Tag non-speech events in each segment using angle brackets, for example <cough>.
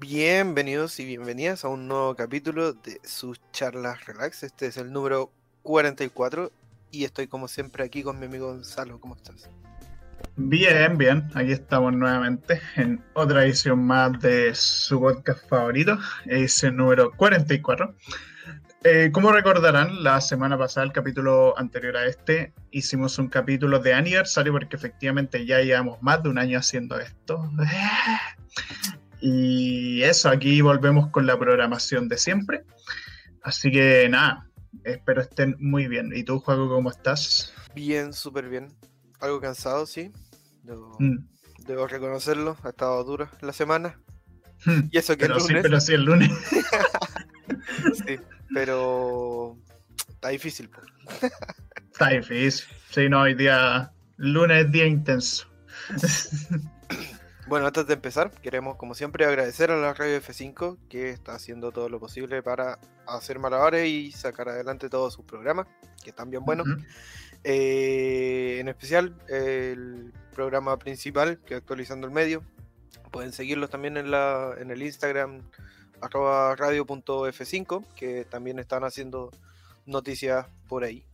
Bienvenidos y bienvenidas a un nuevo capítulo de sus charlas relax. Este es el número 44 y estoy como siempre aquí con mi amigo Gonzalo. ¿Cómo estás? Bien, bien. Aquí estamos nuevamente en otra edición más de su podcast favorito, edición número 44. Eh, como recordarán, la semana pasada, el capítulo anterior a este, hicimos un capítulo de aniversario porque efectivamente ya llevamos más de un año haciendo esto. <laughs> Y eso, aquí volvemos con la programación de siempre. Así que nada, espero estén muy bien. ¿Y tú, Juaco, cómo estás? Bien, súper bien. Algo cansado, sí. Debo, mm. reconocerlo. Ha estado dura la semana. Hmm. Y eso que pero Sí, pero sí, el lunes. <laughs> sí, pero está difícil. está difícil. Sí, no, hoy día, lunes es día intenso. <clears throat> Bueno, antes de empezar, queremos como siempre agradecer a la radio F5 que está haciendo todo lo posible para hacer malabares y sacar adelante todos sus programas, que están bien buenos. Eh, en especial el programa principal, que actualizando el medio. Pueden seguirlos también en, la, en el Instagram arroba radio.f5, que también están haciendo noticias por ahí.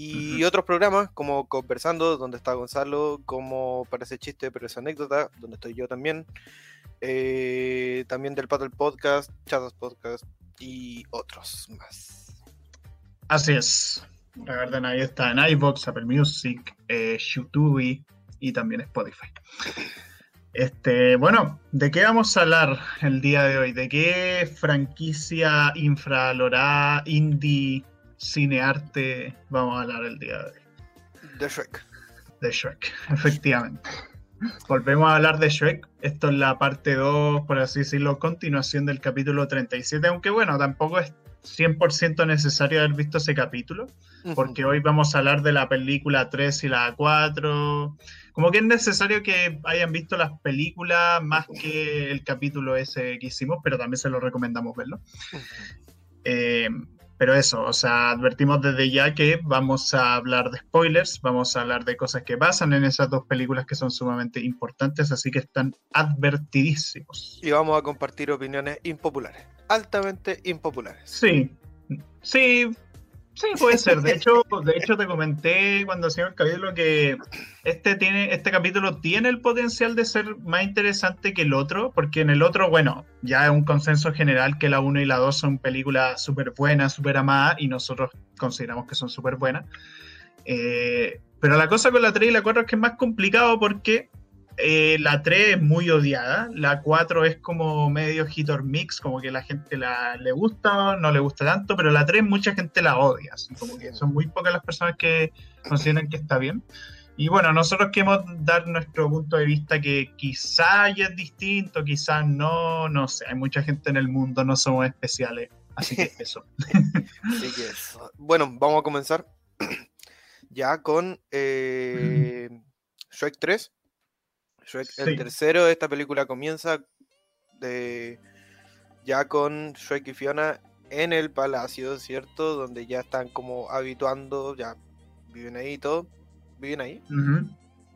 Y otros programas como Conversando, donde está Gonzalo, como Parece Chiste, pero es anécdota, donde estoy yo también. Eh, también del Paddle Podcast, Chatos Podcast y otros más. Así es. Recuerden, ahí está en iVoox, Apple Music, eh, YouTube y también Spotify. Este, bueno, ¿de qué vamos a hablar el día de hoy? ¿De qué franquicia infralorada, indie, cinearte vamos a hablar el día de hoy. De Shrek. De Shrek, efectivamente. Volvemos a hablar de Shrek. Esto es la parte 2, por así decirlo, continuación del capítulo 37, aunque bueno, tampoco es 100% necesario haber visto ese capítulo, porque hoy vamos a hablar de la película 3 y la 4. Como que es necesario que hayan visto las películas más que el capítulo ese que hicimos, pero también se lo recomendamos verlo. eh, pero eso, o sea, advertimos desde ya que vamos a hablar de spoilers, vamos a hablar de cosas que pasan en esas dos películas que son sumamente importantes, así que están advertidísimos. Y vamos a compartir opiniones impopulares, altamente impopulares. Sí, sí, Sí, puede ser. De hecho, de hecho te comenté cuando hacíamos el capítulo que este tiene, este capítulo tiene el potencial de ser más interesante que el otro, porque en el otro, bueno, ya es un consenso general que la 1 y la 2 son películas súper buenas, súper amadas, y nosotros consideramos que son súper buenas. Eh, pero la cosa con la 3 y la 4 es que es más complicado porque eh, la 3 es muy odiada, la 4 es como medio hit or mix, como que la gente la, le gusta, no le gusta tanto, pero la 3 mucha gente la odia, así como que son muy pocas las personas que consideran que está bien. Y bueno, nosotros queremos dar nuestro punto de vista que quizá ya es distinto, quizás no, no sé, hay mucha gente en el mundo, no somos especiales, así que <laughs> eso. así que eso. Bueno, vamos a comenzar <clears throat> ya con eh, Shrek 3 el tercero de esta película comienza de, ya con Shrek y Fiona en el palacio, ¿cierto? Donde ya están como habituando, ya viven ahí y todo. ¿Viven ahí?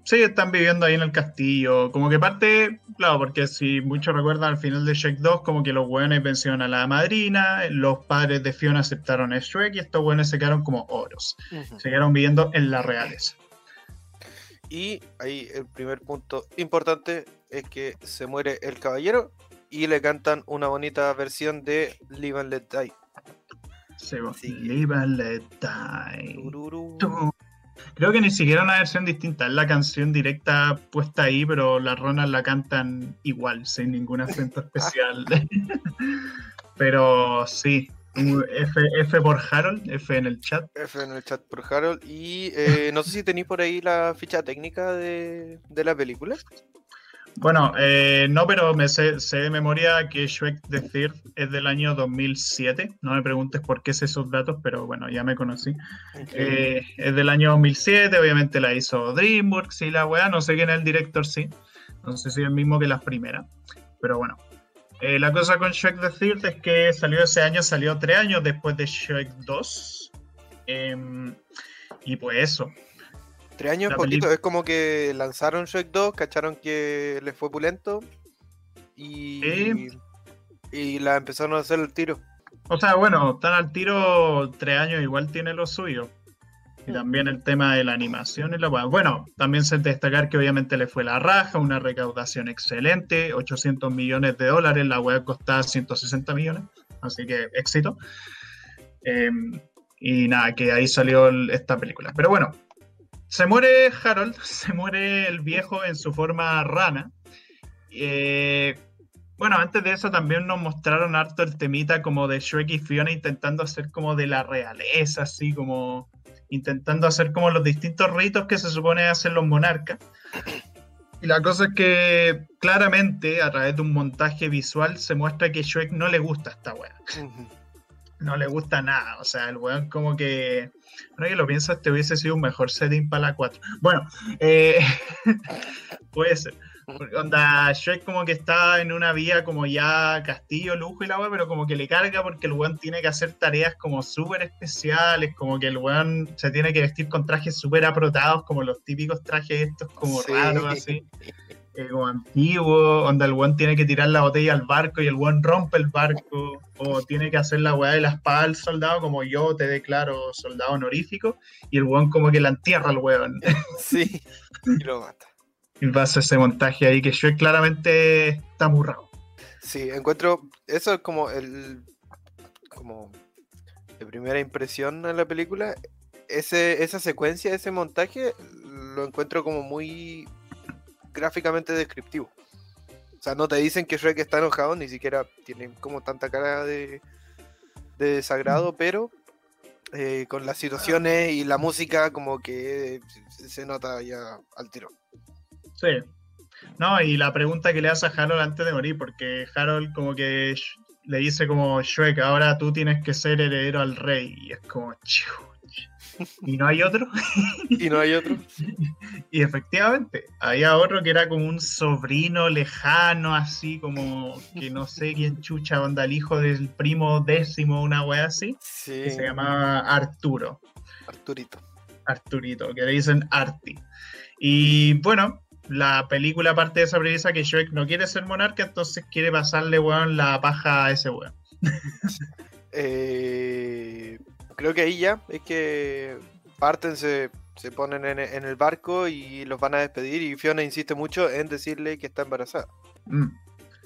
Sí, están viviendo ahí en el castillo. Como que parte, claro, porque si muchos recuerdan al final de Shrek 2, como que los buenos vencieron a la madrina, los padres de Fiona aceptaron a Shrek y estos buenos se quedaron como oros. Se quedaron viviendo en la realeza. Y ahí el primer punto importante es que se muere el caballero y le cantan una bonita versión de Live and Let Die. Live and Let Die. Creo que ni siquiera una versión distinta, es la canción directa puesta ahí, pero las ronas la cantan igual, sin ningún acento <laughs> especial. <laughs> pero sí, F, F, por Harold, F en el chat. F en el chat por Harold. Y eh, no sé si tenéis por ahí la ficha técnica de, la película. Bueno, eh, no, pero me sé, de memoria que Shrek the Third es del año 2007. No me preguntes por qué sé esos datos, pero bueno, ya me conocí. Eh, es del año 2007, obviamente la hizo DreamWorks y la weá. No sé quién es el director, sí. No sé si es el mismo que las primeras. Pero bueno, eh, la cosa con Shrek the Third es que salió ese año, salió tres años después de Shrek 2. Em, y pues eso. Tres años es poquito, es como que lanzaron Shrek 2, cacharon que les fue pulento y, y la empezaron a hacer el tiro. O sea, bueno, están al tiro tres años, igual tiene lo suyo. Y también el tema de la animación y la Bueno, también se destacar que obviamente le fue la raja, una recaudación excelente, 800 millones de dólares, la web costaba 160 millones, así que éxito. Em, y nada, que ahí salió esta película. Pero bueno, se muere Harold, <laughs> se muere el viejo en su forma rana. Eh, bueno, antes de eso también nos mostraron harto el temita como de Shrek y Fiona intentando hacer como de la realeza, así como intentando hacer como los distintos ritos que se supone hacen los monarcas. Y la cosa es que claramente a través de un montaje visual se muestra que Shrek no le gusta esta weá. No le gusta nada. O sea, el weón como que Ahora que lo pienso, este hubiese sido un mejor setting para la 4. Bueno, eh, <laughs> puede ser. <laughs> Onda, Shrek como que está en una vía como ya castillo, lujo y la weá, pero como que le carga porque el weón tiene que hacer tareas como súper especiales, como que el weón se tiene que vestir con trajes súper aprotados, como los típicos trajes estos como raros así. Eh, como antiguo, donde el weón tiene que tirar la botella al barco y el weón rompe el barco, o tiene que hacer la weá de la espada al soldado, como yo te declaro soldado honorífico, y el weón como que la entierra al weón. Sí, y lo mata. Y pasa ese montaje ahí que yo claramente está burrado. Sí, encuentro, eso es como el, como de primera impresión en la película, ese, esa secuencia, ese montaje, lo encuentro como muy gráficamente descriptivo. O sea, no te dicen que Shrek está enojado, ni siquiera tienen como tanta cara de, desagrado, pero eh, con las situaciones y la música como que se nota ya al tiro. Sí. No, y la pregunta que le hace a Harold antes de morir, porque Harold como que le dice como Shrek, ahora tú tienes que ser heredero al rey, y es como, ¿Y no hay otro? ¿Y no hay otro? <laughs> y efectivamente, había otro que era como un sobrino lejano, así como que no sé quién chucha onda, el hijo del primo décimo, una wea así, que se llamaba Arturo. Arturito. Arturito, que le dicen Arti. Y bueno, la película parte de esa premisa que Shrek no quiere ser monarca, entonces quiere pasarle, weón, la paja a ese weón. <laughs> eh, creo que ahí ya es que parten, se, ponen en, el barco y los van a despedir y Fiona insiste mucho en decirle que está embarazada. Mm.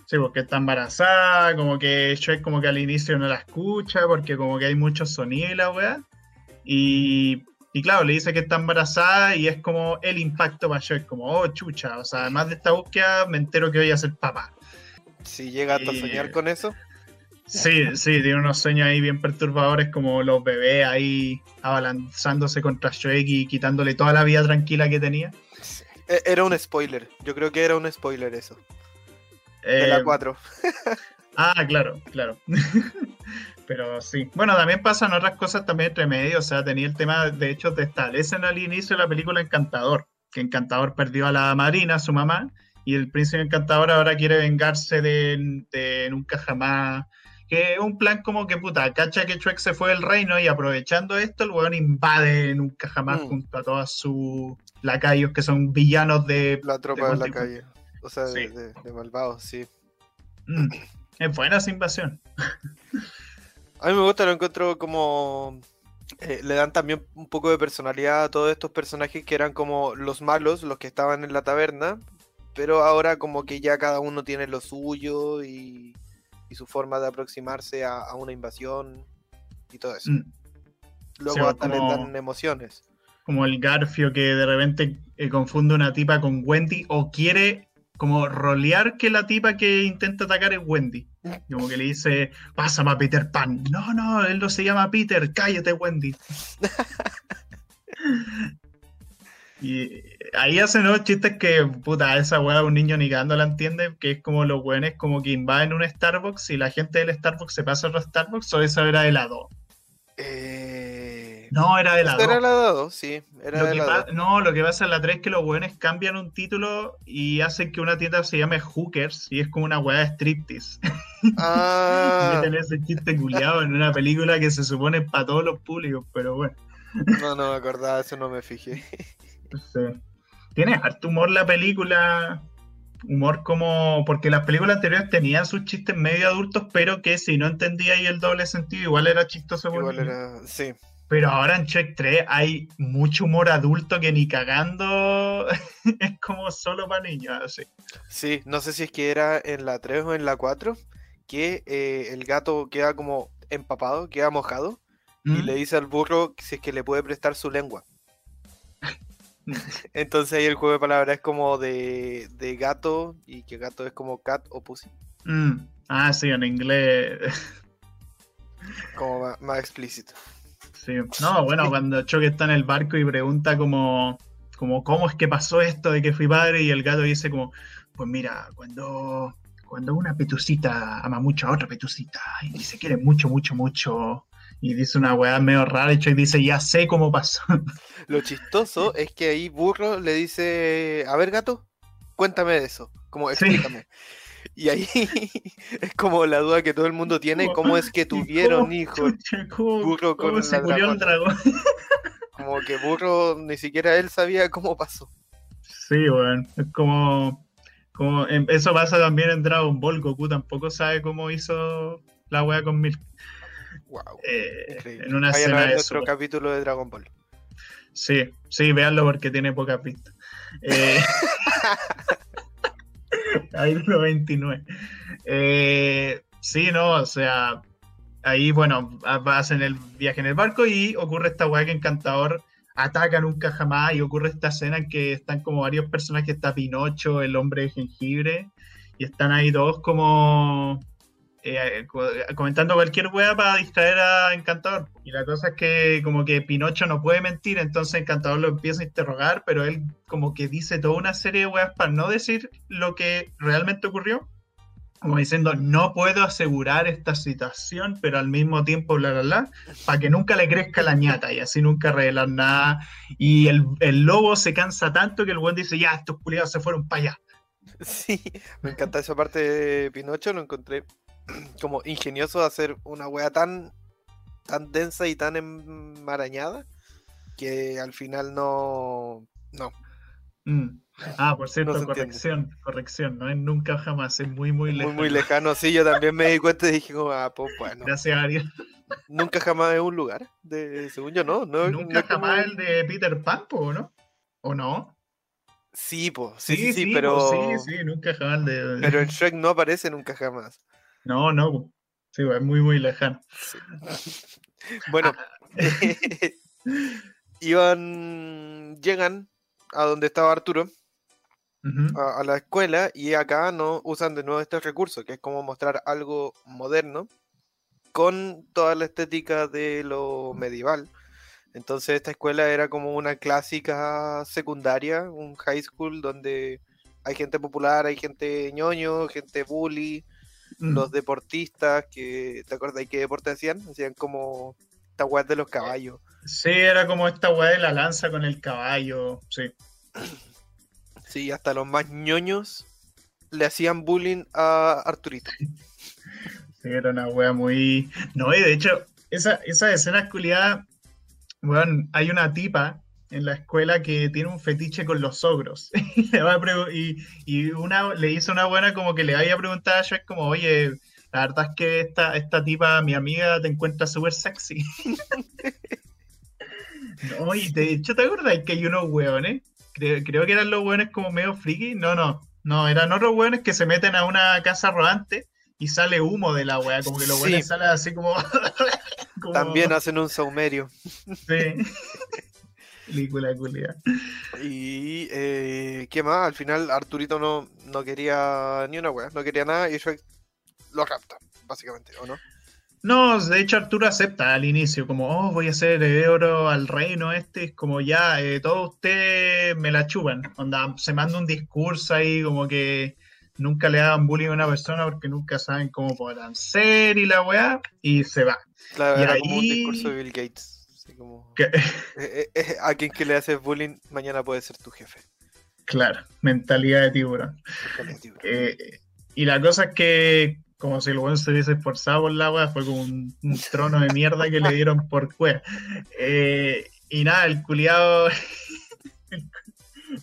Sí, porque está embarazada, como que Shrek como que al inicio no la escucha porque como que hay muchos sonidos y la weá. Y, y, claro, le dice que está embarazada y es como el impacto Shrek, como, oh, chucha, o sea, además de esta búsqueda me entero que voy a ser papá. Si llega a soñar con eso. Sí, sí, tiene unos sueños ahí bien perturbadores como los bebés ahí abalanzándose contra Shrek y quitándole toda la vida tranquila que tenía. E, era un spoiler, yo creo que era un spoiler eso. de la 4. Eh, <laughs> ah, claro, claro. <laughs> Pero sí. Bueno, también pasan otras cosas también entre medio. O sea, tenía el tema, de hecho, te establecen al inicio de la película Encantador, que Encantador perdió a la Marina, su mamá, y el príncipe Encantador ahora quiere vengarse de, de nunca jamás que es un plan como que puta, cacha que Shrek se fue del reino y aprovechando esto, el weón invade nunca jamás mm. junto a todos sus lacayos que son villanos de. La tropa de, la calle. O sea, de, malvados, sí. Mm. Es buena esa invasión. <laughs> A mí me gusta, lo encuentro como. Eh, le dan también un poco de personalidad a todos estos personajes que eran como los malos, los que estaban en la taberna, pero ahora como que ya cada uno tiene lo suyo y y su forma de aproximarse a, una invasión y todo eso. Mm. Luego hasta le dan emociones. Como el Garfio que de repente eh, confunde una tipa con Wendy o quiere como rolear que la tipa que intenta atacar es Wendy. Como que le dice, pásame a Peter Pan. No, no, él no se llama Peter, cállate Wendy. <laughs> Y ahí hacen unos chistes que, puta, esa weá un niño ni cagando la entiende, que es como los weones como que invaden un Starbucks y la gente del Starbucks se pasa a otro Starbucks, o eso era helado. Eh... No, era helado. Era helado, sí, era helado. No, lo que pasa en la 3 es que los weones cambian un título y hacen que una tienda se llame Hookers y es como una weá de striptease. <laughs> Ah. Meten ese chiste culiado en una película que se supone para todos los públicos, pero bueno. No, no me acordaba, eso no me fijé. Sí. Tiene harto humor la película. Humor como. Porque las películas anteriores tenían sus chistes medio adultos, pero que si no entendía ahí el doble sentido, igual era chistoso. Igual era. Sí. Pero ahora en Check 3 hay mucho humor adulto que ni cagando <laughs> es como solo para niños. Así. Sí, no sé si es que era en la 3 o en la 4 que eh, el gato queda como empapado, queda mojado y ¿Mm? le dice al burro si es que le puede prestar su lengua. <laughs> Entonces ahí el juego de palabras es como de, de gato y que gato es como cat o pussy, Mm. Ah, sí, en inglés. <laughs> como más, más explícito. Sí. No, bueno, cuando Choque está en el barco y pregunta como, como cómo es que pasó esto de que fui padre y el gato dice como, pues mira, cuando, cuando una petucita ama mucho a otra petucita y se quiere mucho, mucho, mucho y dice una weá medio rara y Chuck dice, ya sé cómo pasó. <laughs> Lo chistoso es que ahí burro le dice, a ver gato, cuéntame de eso, como Sí. Y ahí <laughs> es como la duda que todo el mundo tiene, ¿cómo es que ¿Y tuvieron <laughs> hijos? burro con se murió el dragón? <laughs> Como que burro ni siquiera él sabía cómo pasó. Sí, weón. Es como, como en- eso pasa también en Dragon Ball. Goku tampoco sabe cómo hizo la wea con Milk. Wow. Eh, en una Vayan a escena ver de Super. capítulo de Dragon Ball. Sí, sí, véanlo porque tiene poca pista. Eh, capítulo <laughs> 29. Eh, sí, no, o sea, ahí, bueno, hacen el viaje en el barco y ocurre esta weá que Encantador ataca nunca jamás y ocurre esta escena en que están como varios personajes, está Pinocho, el hombre de jengibre, y están ahí todos como eh, co- comentando cualquier weá para distraer a Encantador. Y la cosa es que como que Pinocho no puede mentir, entonces Encantador lo empieza a interrogar, pero él como que dice toda una serie de weas para no decir lo que realmente ocurrió. Como diciendo, no puedo asegurar esta situación, pero al mismo tiempo, bla, bla, bla, para que nunca le crezca la ñata y así nunca revelar nada. Y el, el lobo se cansa tanto que el buen dice, ya, estos culiados se fueron para allá. <laughs> Sí, me encanta esa parte de Pinocho, lo encontré <clears throat> como ingenioso hacer una wea tan, tan densa y tan enmarañada que al final no... No, Mm. Ah, por cierto, No se entiende. corrección, corrección, no es nunca jamás, es muy, muy muy, lejano. muy lejano. Sí, yo también me di cuenta y dije, como, ah, pues bueno, Gracias, Ariel. nunca jamás es un lugar, de, según yo no. no no Nunca como- jamás el de Peter Pan, po, ¿o no? ¿O no? Sí, pues, sí, sí, sí, pero... po, sí, sí, nunca jamás de... Pero en Shrek no aparece nunca jamás. No, no, sí, es muy, muy lejano. Sí. <laughs> Bueno, <laughs> iban, llegan a donde estaba Arturo, a la escuela, y acá no usan de nuevo este recurso, que es como mostrar algo moderno con toda la estética de lo medieval. Entonces esta escuela era como una clásica secundaria, un high school donde hay gente popular, hay gente ñoño, gente bully, Mm. los deportistas que, ¿te acuerdas qué deporte hacían? Hacían como esta weá de los caballos. Sí, era como esta weá de la lanza con el caballo, sí. <clears throat> Sí, hasta los más ñoños le hacían bullying a Arturito. <laughs> Sí, era una wea muy. No, y de hecho, esa, esas escenas culiadas, weón, hay una tipa en la escuela que tiene un fetiche con los ogros. <laughs> y, le va a pregu- y, y una, le hizo una buena como que le vaya a preguntar a Shrek como, oye, la verdad es que esta, esta tipa, mi amiga, te encuentra súper sexy. <laughs> no, y de hecho, ¿te acuerdas que hay unos weones? Creo, creo que eran los weones como medio friki. No, no, no, eran otros weones que se meten a una casa rodante y sale humo de la wea, como que los Sí. weones salen así como... <laughs> como- También hacen un saumerio. Sí. Película culia. Y eh, ¿qué más? Al final Arturito no, no quería ni una weá, no quería nada y Shrek lo rapta, básicamente, ¿o no? No, de hecho Arturo acepta al inicio, como, oh, voy a ser heredero al reino este, es como ya, eh, todos ustedes me la chupan, onda, se manda un discurso ahí como que nunca le hagan bullying a una persona porque nunca saben cómo podrán ser y la weá, y se va. Claro, Y era como un ahí- discurso de Bill Gates. Así como, Que- eh, eh, eh, a quien que le haces bullying, mañana puede ser tu jefe. claro, mentalidad de tiburón. Eh, y la cosa es que, como si el weón se hubiese esforzado por la weá, fue como un, un trono de mierda que le dieron por. Eh, y nada, el culiado. <laughs> El,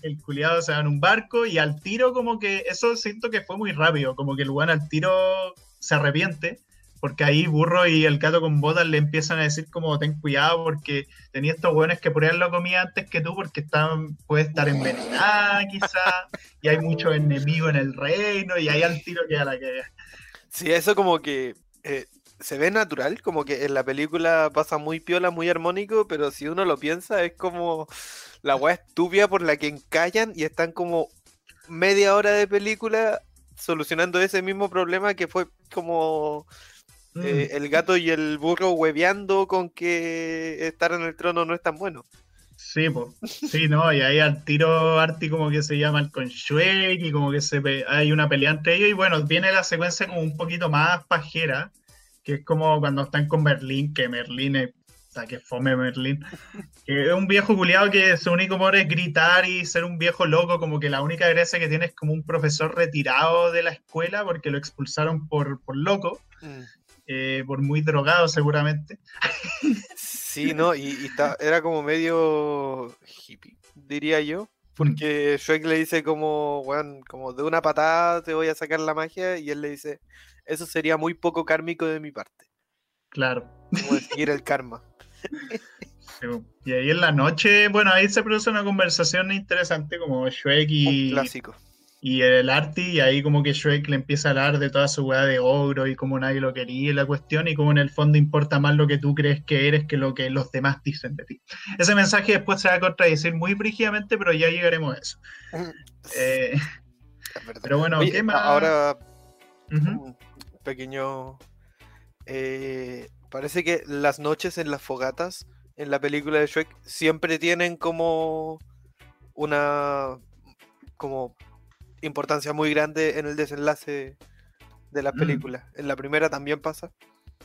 el culiado se va en un barco y al tiro como que, eso siento que fue muy rápido, como que el weón al tiro se arrepiente, porque ahí Burro y el gato con botas le empiezan a decir como ten cuidado porque tenía estos weones que por ahí lo comía antes que tú porque están, puede estar envenenada quizá, y hay muchos enemigos en el reino, y ahí al tiro queda la que... Sí, eso como que... Eh, se ve natural, como que en la película pasa muy piola, muy armónico, pero si uno lo piensa es como la weá estúpida por la que encallan y están como media hora de película solucionando ese mismo problema que fue como eh, mm. el gato y el burro hueveando con que estar en el trono no es tan bueno. Sí, pues. Sí, no, y ahí al tiro Arti como que se llama el Conchueg y como que se hay una pelea entre ellos y bueno, viene la secuencia como un poquito más pajera que es como cuando están con Merlín, que Merlín es, que fome Merlín, que es un viejo culiado que su único amor es gritar y ser un viejo loco, como que la única gracia que tiene es como un profesor retirado de la escuela porque lo expulsaron por, por loco, mm. Eh, por muy drogado seguramente. Sí, no, y, era como medio hippie, diría yo. Porque Shrek le dice como, bueno, como de una patada te voy a sacar la magia y él le dice, eso sería muy poco kármico de mi parte. Claro. Como seguir el karma. <laughs> y ahí en la noche, bueno, ahí se produce una conversación interesante como Shrek y... clásico. Y el Arti, y ahí como que Shrek le empieza a hablar de toda su weá de ogro y cómo nadie lo quería y la cuestión, y cómo en el fondo importa más lo que tú crees que eres que lo que los demás dicen de ti. Ese mensaje después se va a contradecir muy brígidamente, pero ya llegaremos a eso. <laughs> Eh, pero bueno, ¿qué más? Ahora, pequeño... Eh, parece que las noches en las fogatas en la película de Shrek siempre tienen como una como importancia muy grande en el desenlace de la mm. película. En la primera también pasa.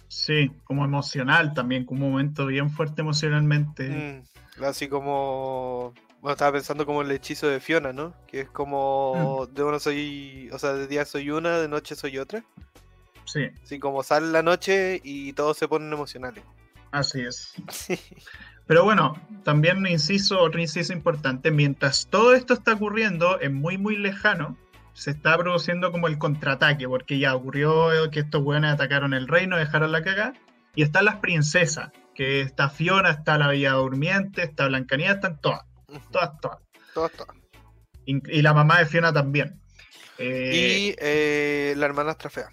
Sí, como emocional también, como un momento bien fuerte emocionalmente. Mm, así como bueno, estaba pensando como el hechizo de Fiona, ¿no? Que es como mm. de uno soy, o sea, de día soy una, de noche soy otra. Sí. Sí, como sale la noche y todos se ponen emocionales. Así es. <laughs> Pero bueno, también inciso, otro inciso importante, mientras todo esto está ocurriendo, es muy, muy lejano, se está produciendo como el contraataque, porque ya ocurrió que estos buenos atacaron el reino, dejaron la cagada, y están las princesas, que está Fiona, está la Bella Durmiente, está Blancanía, están todas, todas, todas. Todas, todas. Y, la mamá de Fiona también. y eh, la hermana fea.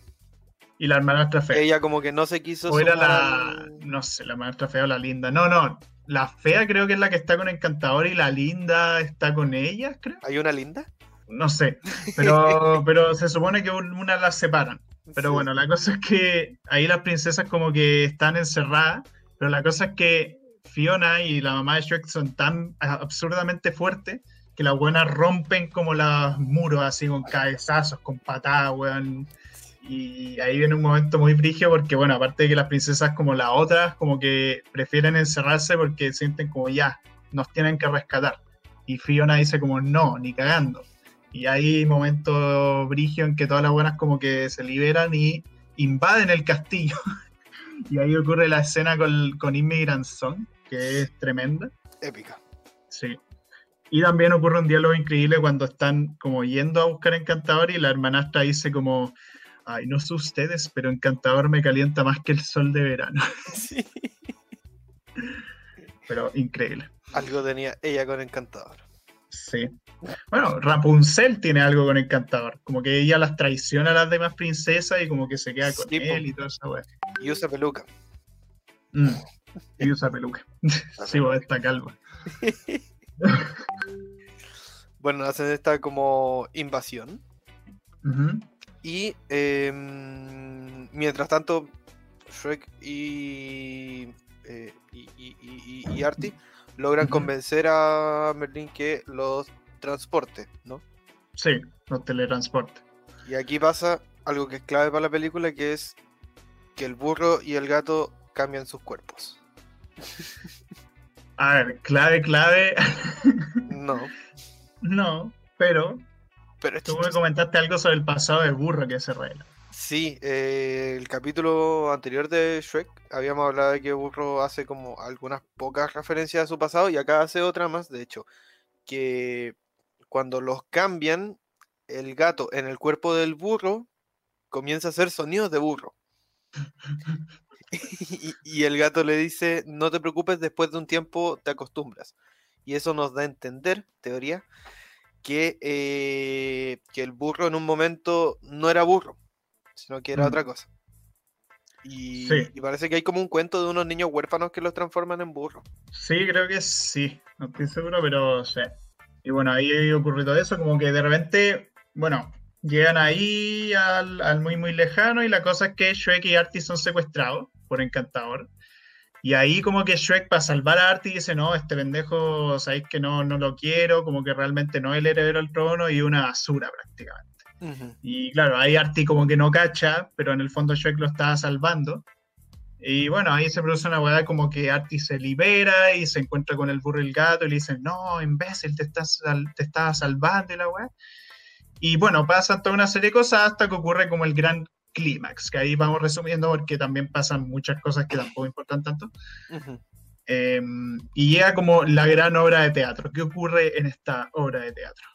Y la hermanastra fea. Ella como que no se quiso. O era la. No sé, la hermanastra fea o la linda. No, no. La fea creo que es la que está con Encantador y la linda está con ella, creo. ¿Hay una linda? No sé. <laughs> Pero, pero se supone que una las separan. Pero bueno, la cosa es que ahí las princesas como que están encerradas. Pero la cosa es que Fiona y la mamá de Shrek son tan absurdamente fuertes que las buenas rompen como los muros así con cabezazos, con patadas, weón. Y ahí viene un momento muy frigio porque, bueno, aparte de que las princesas como las otras, como que prefieren encerrarse porque sienten como ya, nos tienen que rescatar. Y Fiona dice como no, ni cagando. Y hay momento brigio en que todas las buenas como que se liberan y invaden el castillo. <laughs> y ahí ocurre la escena con, con Immigrant Song, que es tremenda. Épica. Sí. Y también ocurre un diálogo increíble cuando están como yendo a buscar Encantador y la hermanastra dice como, Ay, no sé ustedes, pero Encantador me calienta más que el sol de verano. <laughs> Sí. Pero increíble. Algo tenía ella con Encantador. Sí. Bueno, Rapunzel tiene algo con Encantador. Como que ella las traiciona a las demás princesas y como que se queda con él y toda esa weá. Y usa peluca. Mm, y usa peluca. sí, vos está calva. <laughs> bueno, hacen esta como invasión. Ajá. Y em, mientras tanto, Shrek y, eh, y, Artie logran convencer a Merlin que los transporte, ¿no? Sí, los teletransporte. Y aquí pasa algo que es clave para la película, que es que el burro y el gato cambian sus cuerpos. A ver, clave, clave. <laughs> No. No, pero Tú me comentaste algo sobre el pasado de burro que se revela. Sí, eh, el capítulo anterior de Shrek habíamos hablado de que Burro hace como algunas pocas referencias a su pasado y acá hace otra más, de hecho, que cuando los cambian, el gato en el cuerpo del burro comienza a hacer sonidos de burro. <laughs> y, el gato le dice, no te preocupes, después de un tiempo te acostumbras. Y eso nos da a entender, teoría, que, eh, que el burro en un momento no era burro, sino que era Mm. otra cosa. Y, Sí. y parece que hay como un cuento de unos niños huérfanos que los transforman en burro. Sí, creo que sí. No estoy seguro, pero sí. Y bueno, ahí ocurrió todo eso, como que de repente, bueno, llegan ahí al, al muy, muy lejano y la cosa es que Shrek y Artie son secuestrados por Encantador. Y ahí como que Shrek para salvar a Artie dice, no, este pendejo, sabéis que no, no lo quiero, como que realmente no es el heredero al trono y una basura prácticamente. Y claro, ahí Artie como que no cacha, pero en el fondo Shrek lo estaba salvando. Y bueno, ahí se produce una weá como que Artie se libera y se encuentra con el burro y el gato y le dicen, no, imbécil, te estás, te estaba salvando y la weá. Y bueno, pasan toda una serie de cosas hasta que ocurre como el gran clímax, que ahí vamos resumiendo porque también pasan muchas cosas que tampoco importan tanto. Eh, y llega como la gran obra de teatro. ¿Qué ocurre en esta obra de teatro?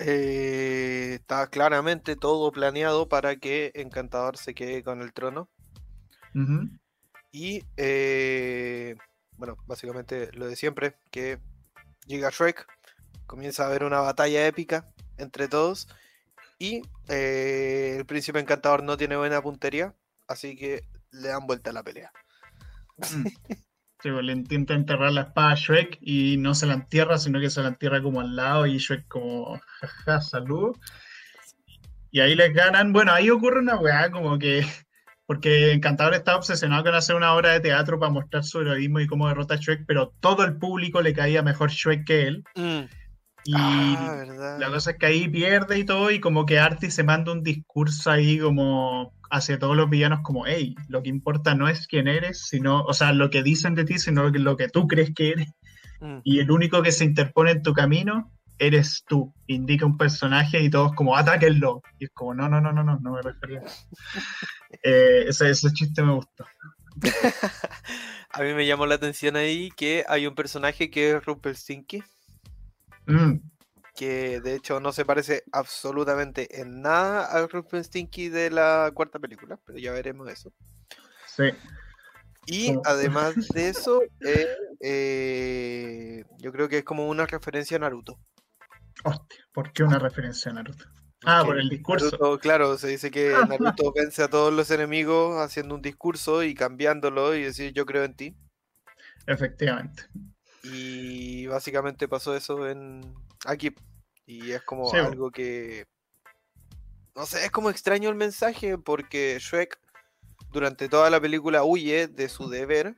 Eh, está claramente todo planeado para que Encantador se quede con el trono. Y eh, bueno, básicamente lo de siempre, que llega Shrek, comienza a haber una batalla épica entre todos. Y eh, el príncipe encantador no tiene buena puntería, así que le dan vuelta a la pelea. Mm. Sí, pues, le intenta enterrar la espada a Shrek y no se la entierra, sino que se la entierra como al lado y Shrek como, jaja, salud. Y ahí les ganan. Bueno, ahí ocurre una weá como que, <laughs> porque Encantador está obsesionado con hacer una obra de teatro para mostrar su heroísmo y cómo derrota a Shrek, pero todo el público le caía mejor Shrek que él. Mm. Y Ah, la cosa es que ahí pierde y todo, y como que Artie se manda un discurso ahí como hacia todos los villanos como, hey, lo que importa no es quién eres, sino, o sea, lo que dicen de ti, sino lo que, lo que tú crees que eres. Mm. Y el único que se interpone en tu camino eres tú. Indica un personaje y todos como, atáquenlo. Y es como, no, no, no, no, no, no me refería. a <laughs> eso". Eh, ese, ese chiste me gustó. <laughs> A mí me llamó la atención ahí que hay un personaje que es Rumpelstiltskin, Mm, que de hecho no se parece absolutamente en nada al Rumpelstiltskin de la cuarta película, pero ya veremos eso. sí. Y Como- además <laughs> de eso, eh, eh, yo creo que es como una referencia a Naruto. Hostia, ¿por qué una referencia a Naruto? Ah, por el discurso. Naruto, claro, se dice que <laughs> Naruto vence a todos los enemigos haciendo un discurso y cambiándolo y decir yo creo en ti. Efectivamente. Y básicamente pasó eso en aquí. Y es como Sí, algo que. No sé, es como extraño el mensaje porque Shrek durante toda la película huye de su deber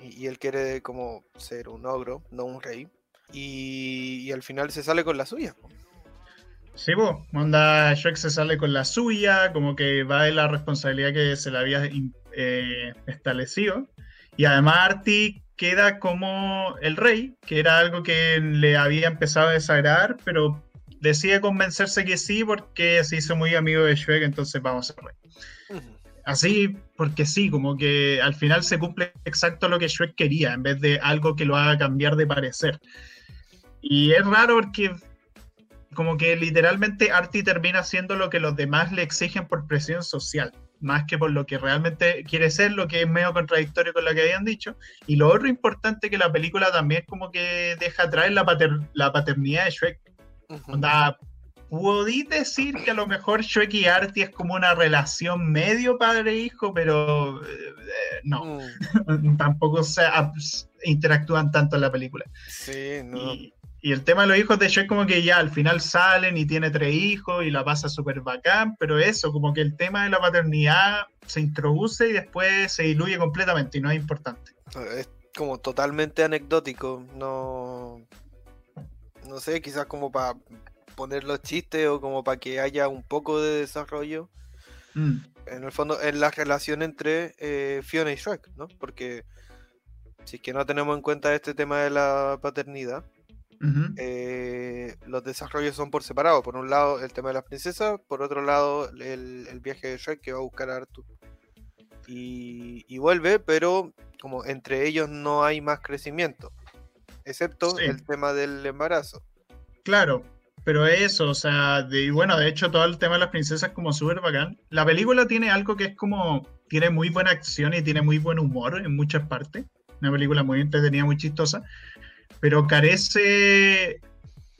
y, y él quiere como ser un ogro, no un rey. Y, y al final se sale con la suya. Sí, pues, onda, Shrek se sale con la suya, como que va de la responsabilidad que se le había eh, establecido. Y además Artie queda como el rey, que era algo que le había empezado a desagradar, pero decide convencerse que sí porque se hizo muy amigo de Shrek, entonces vamos a ser rey. Así, porque sí, como que al final se cumple exacto lo que Shrek quería, en vez de algo que lo haga cambiar de parecer. Y es raro porque como que literalmente Artie termina haciendo lo que los demás le exigen por presión social, más que por lo que realmente quiere ser, lo que es medio contradictorio con lo que habían dicho. Y lo otro importante que la película también como que deja atrás la, pater- la paternidad de Shrek. Onda, podí decir que a lo mejor Shrek y Artie es como una relación medio padre-hijo, pero eh, no, Mm, <laughs> tampoco se ah, interactúan tanto en la película. Sí, no. Y, y el tema de los hijos de Shrek como que ya al final salen y tiene tres hijos y la pasa súper bacán, pero eso, como que el tema de la paternidad se introduce y después se diluye completamente y no es importante. Es como totalmente anecdótico. No. No sé, quizás como para poner los chistes o como para que haya un poco de desarrollo. Mm, En el fondo, en la relación entre eh, Fiona y Shrek, ¿no? Porque si es que no tenemos en cuenta este tema de la paternidad, eh, los desarrollos son por separado. Por un lado, el tema de las princesas, por otro lado, el, el viaje de Shrek que va a buscar a Arthur. Y, y vuelve, pero como entre ellos no hay más crecimiento, excepto Sí. el tema del embarazo. Claro, pero eso, o sea, de, y bueno, de hecho todo el tema de las princesas como súper bacán. La película tiene algo que es como, tiene muy buena acción y tiene muy buen humor en muchas partes. Una película muy entretenida, muy chistosa, pero carece,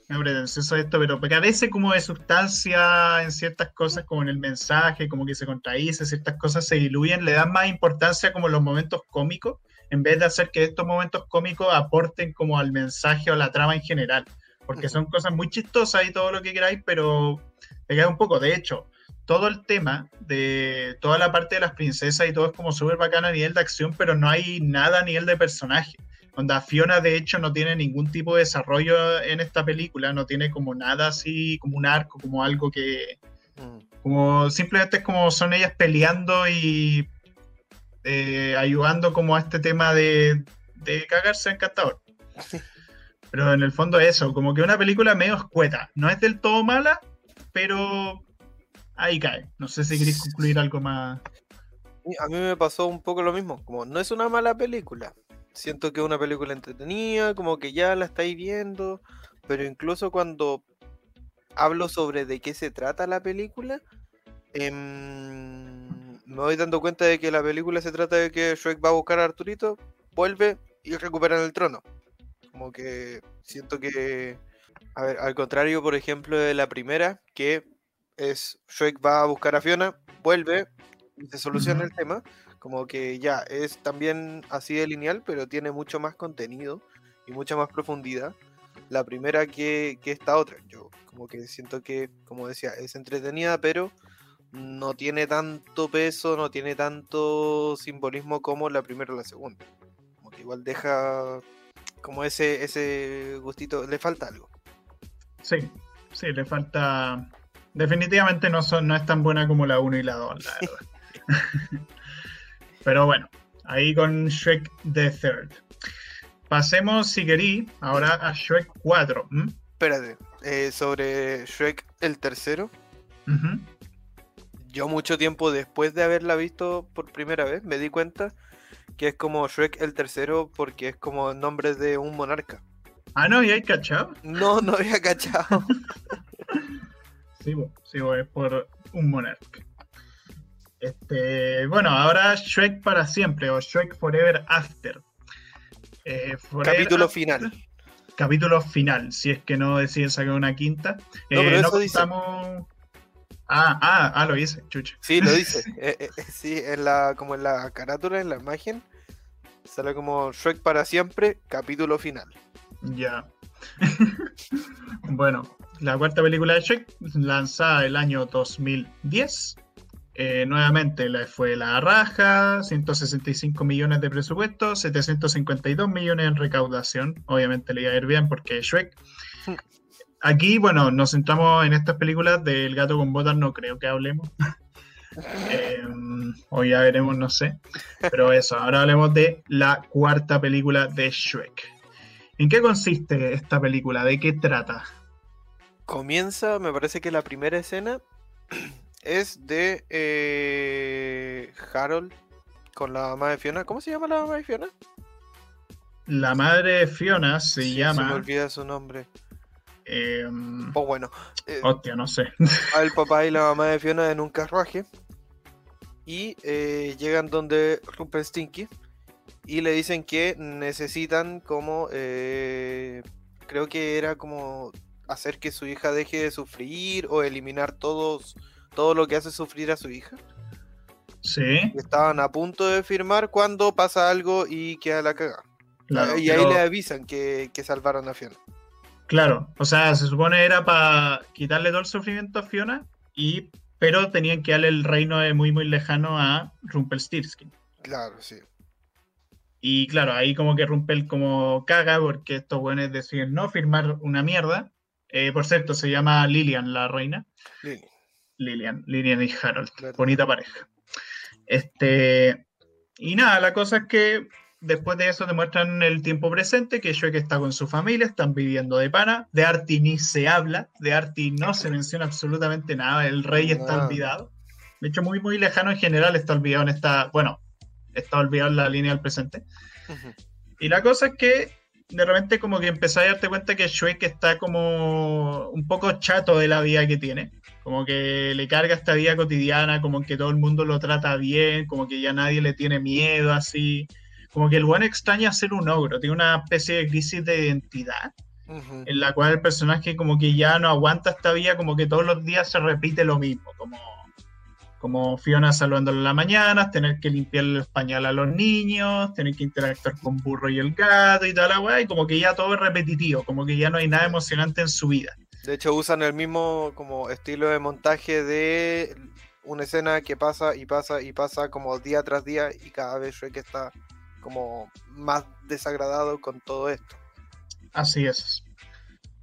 no pretencioso esto, pero carece como de sustancia en ciertas cosas, como en el mensaje, como que se contradice, ciertas cosas se diluyen, le dan más importancia como los momentos cómicos, en vez de hacer que estos momentos cómicos aporten como al mensaje o a la trama en general porque son cosas muy chistosas y todo lo que queráis, pero me queda un poco. De hecho, todo el tema de toda la parte de las princesas y todo es como súper bacana a nivel de acción, pero no hay nada a nivel de personaje. Onda, Fiona de hecho no tiene ningún tipo de desarrollo en esta película, no tiene como nada así, como un arco, como algo que... Mm. Como simplemente es como son ellas peleando y eh, ayudando como a este tema de, de cagarse encantador. Pero en el fondo eso, como que una película medio escueta. No es del todo mala, pero ahí cae. No sé si queréis concluir algo más. A mí me pasó un poco lo mismo. Como no es una mala película. Siento que es una película entretenida, como que ya la estáis viendo. Pero incluso cuando hablo sobre de qué se trata la película, em, me voy dando cuenta de que la película se trata de que Shrek va a buscar a Arturito, vuelve y recupera el trono. Como que siento que, a ver, al contrario, por ejemplo, de la primera, que es Shrek va a buscar a Fiona, vuelve y se soluciona el tema. Como que ya es también así de lineal, pero tiene mucho más contenido y mucha más profundidad. La primera que, que esta otra. Yo como que siento que, como decía, es entretenida, pero no tiene tanto peso, no tiene tanto simbolismo como la primera o la segunda. Como que igual deja como ese, ese gustito, le falta algo. Sí, sí, le falta. Definitivamente no, son, no es tan buena como la 1 y la 2, la verdad. <laughs> Pero bueno, ahí con Shrek the Third. Pasemos, si querí, ahora a Shrek 4. Espérate, eh, sobre Shrek el tercero. Yo mucho tiempo después de haberla visto por primera vez me di cuenta que es como Shrek el tercero porque es como el nombre de un monarca. Ah, no, ¿y hay cachado? No, no había cachado. <laughs> sí, sí, es por un monarca. Este, bueno, ahora Shrek para siempre o Shrek Forever After. Eh, Capítulo final. Capítulo final, si es que no deciden sacar una quinta. No, pero eh, eso dice. Ah, ah, ah, lo dice, chucha. Sí, lo <laughs> dice. Eh, sí, en la, como en la carátula, en la imagen, sale como Shrek para siempre, capítulo final. Ya. <laughs> bueno, la cuarta película de Shrek, lanzada el año 2010. Nuevamente la, fue la raja, 165 millones de presupuesto, 752 millones en recaudación. Obviamente le iba a ir bien porque Shrek. <laughs> Aquí, bueno, nos centramos en estas películas del gato con botas, no creo que hablemos. <laughs> eh, hoy ya veremos, no sé. Pero eso, ahora hablemos de la cuarta película de Shrek. ¿En qué consiste esta película? ¿De qué trata? Comienza, me parece que la primera escena <clears throat> es de eh, Harold con la mamá de Fiona. ¿Cómo se llama la mamá de Fiona? La madre de Fiona se llama. Se me olvida su nombre. Eh, oh, bueno. Eh, hostia, no sé. el papá y la <laughs> mamá de Fiona en un carruaje. Y eh, llegan donde Stinky Y le dicen que necesitan como... Eh, creo que era como hacer que su hija deje de sufrir o eliminar todos, todo lo que hace sufrir a su hija. Sí. Estaban a punto de firmar cuando pasa algo y queda la cagada. y ahí le avisan que, que salvaron a Fiona. Claro, o sea, se supone era para quitarle todo el sufrimiento a Fiona, y, pero tenían que darle el reino de muy, muy lejano a Rumpelstiltskin. Claro, sí. Y claro, ahí como que Rumpel como caga porque estos buenos deciden no firmar una mierda. Eh, por cierto, se llama Lilian, la reina. Lilian, Lilian y Harold. Bonita pareja. Este, y nada, la cosa es que Después de eso demuestran el tiempo presente, que Shrek está con su familia, están viviendo de pana. De Artie ni se habla, de Artie no se menciona absolutamente nada, el rey está olvidado. De hecho, muy, muy lejano en general está olvidado en esta, bueno, está olvidado en la línea del presente. Y la cosa es que de repente como que empezáis a darte cuenta que Shrek está como un poco chato de la vida que tiene. Como que le carga esta vida cotidiana, como que todo el mundo lo trata bien, como que ya nadie le tiene miedo así. Como que el buen extraña ser un ogro, tiene una especie de crisis de identidad. En la cual el personaje como que ya no aguanta esta vida, como que todos los días se repite lo mismo, como como Fiona saludándolo en la mañana, tener que limpiar el español a los niños, tener que interactuar con Burro y el gato y tal, la weá, y como que ya todo es repetitivo, como que ya no hay nada emocionante en su vida. De hecho, usan el mismo como estilo de montaje de una escena que pasa y pasa y pasa como día tras día y cada vez que está como más desagradado con todo esto. Así es.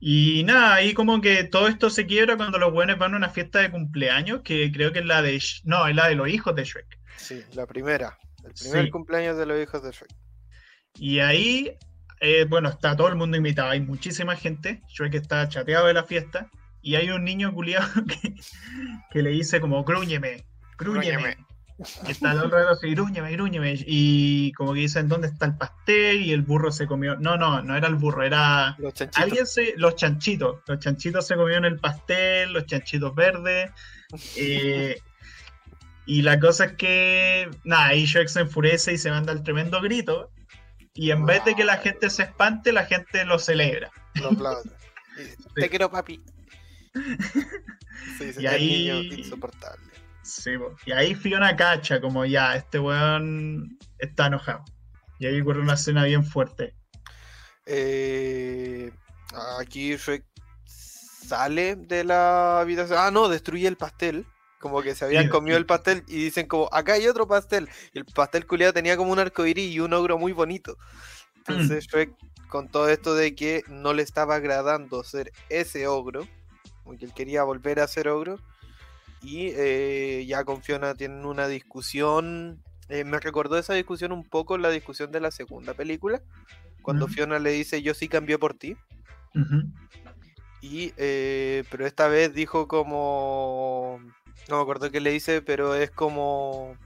Y nada, ahí como que todo esto se quiebra cuando los buenos van a una fiesta de cumpleaños, que creo que es la de... No, es la de los hijos de Shrek. Sí, la primera. El primer cumpleaños de los hijos de Shrek. Y ahí, eh, bueno, está todo el mundo invitado, hay muchísima gente. Shrek está chateado de la fiesta. Y hay un niño culiado <laughs> que, que le dice como, grúñeme, grúñeme. Y está el otro así, irúñeme, irúñeme. Y como que dicen, ¿dónde está el pastel? Y el burro se comió. No, no, no era el burro, era. Los chanchitos. Alguien se. Los chanchitos. Los chanchitos se comieron el pastel, los chanchitos verdes. Eh, y la cosa es que. Nada, ahí Shrek se enfurece y se manda el tremendo grito. Y en vez de que la gente se espante, la gente lo celebra. Lo aplaude. <laughs> Te quiero, papi. <laughs> Sí, y ahí... insoportable. Sí, y ahí Fiona cacha, como ya, este weón está enojado. Y ahí ocurre una escena bien fuerte. Eh, aquí Shrek sale de la habitación. Ah, no, destruye el pastel. Como que se habían comido el pastel y dicen como, acá hay otro pastel. Y el pastel culiado tenía como un arco iris y un ogro muy bonito. Entonces mm. Shrek, con todo esto de que no le estaba agradando ser ese ogro, porque él quería volver a ser ogro, y eh, ya con Fiona tienen una discusión. Eh, me recordó esa discusión un poco la discusión de la segunda película, cuando Fiona le dice yo sí cambié por ti. Y eh, pero esta vez dijo como no me acuerdo qué le dice, pero es como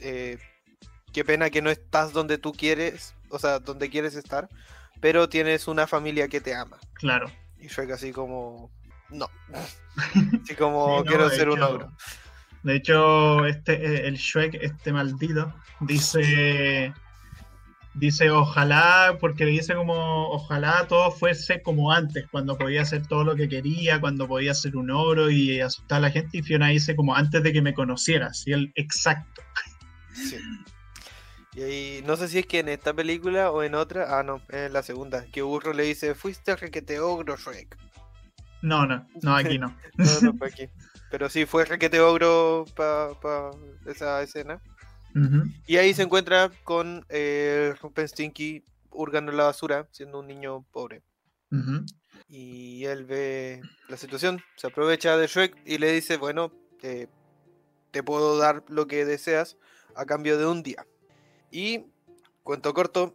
qué pena que no estás donde tú quieres, o sea, donde quieres estar, pero tienes una familia que te ama. Claro. Y fue casi como no. <laughs> Así como quiero ser un ogro. De hecho, este, eh, el Shrek, este maldito, dice. Dice, ojalá, porque le dice como, ojalá todo fuese como antes, cuando podía hacer todo lo que quería, cuando podía ser un ogro y asustar a la gente. Y Fiona dice como, antes de que me conocieras. Y él, exacto. Sí. Y ahí, no sé si es que en esta película o en otra, ah, no, en la segunda, que Burro le dice, fuiste requete ogro, Shrek. No, no, no, aquí no. <laughs> no, no fue aquí. Pero sí fue requete ogro para pa esa escena. Y ahí se encuentra con eh, Stinky hurgando la basura, siendo un niño pobre. Y él ve la situación, se aprovecha de Shrek y le dice, bueno, te puedo dar lo que deseas a cambio de un día. Y, cuento corto,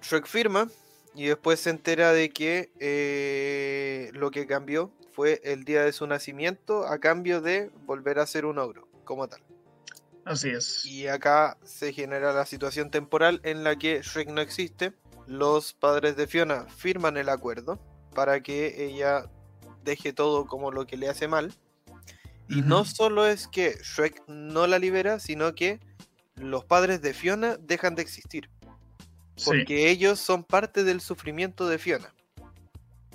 Shrek firma y después se entera de que eh, lo que cambió fue el día de su nacimiento a cambio de volver a ser un ogro, como tal. Así es. Y acá se genera la situación temporal en la que Shrek no existe. Los padres de Fiona firman el acuerdo para que ella deje todo como lo que le hace mal. Y no solo es que Shrek no la libera, sino que los padres de Fiona dejan de existir. Porque ellos son parte del sufrimiento de Fiona.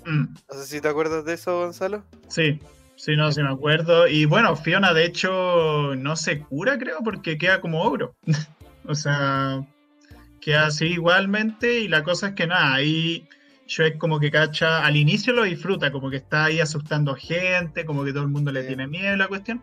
Mm. No sé si te acuerdas de eso, Gonzalo. Sí, sí, no, sí me acuerdo. Y bueno, Fiona de hecho no se cura, creo, porque queda como ogro. <laughs> o sea, queda así igualmente. Y la cosa es que nada, ahí Shrek como que cacha, al inicio lo disfruta, como que está ahí asustando gente, como que todo el mundo le tiene miedo a la cuestión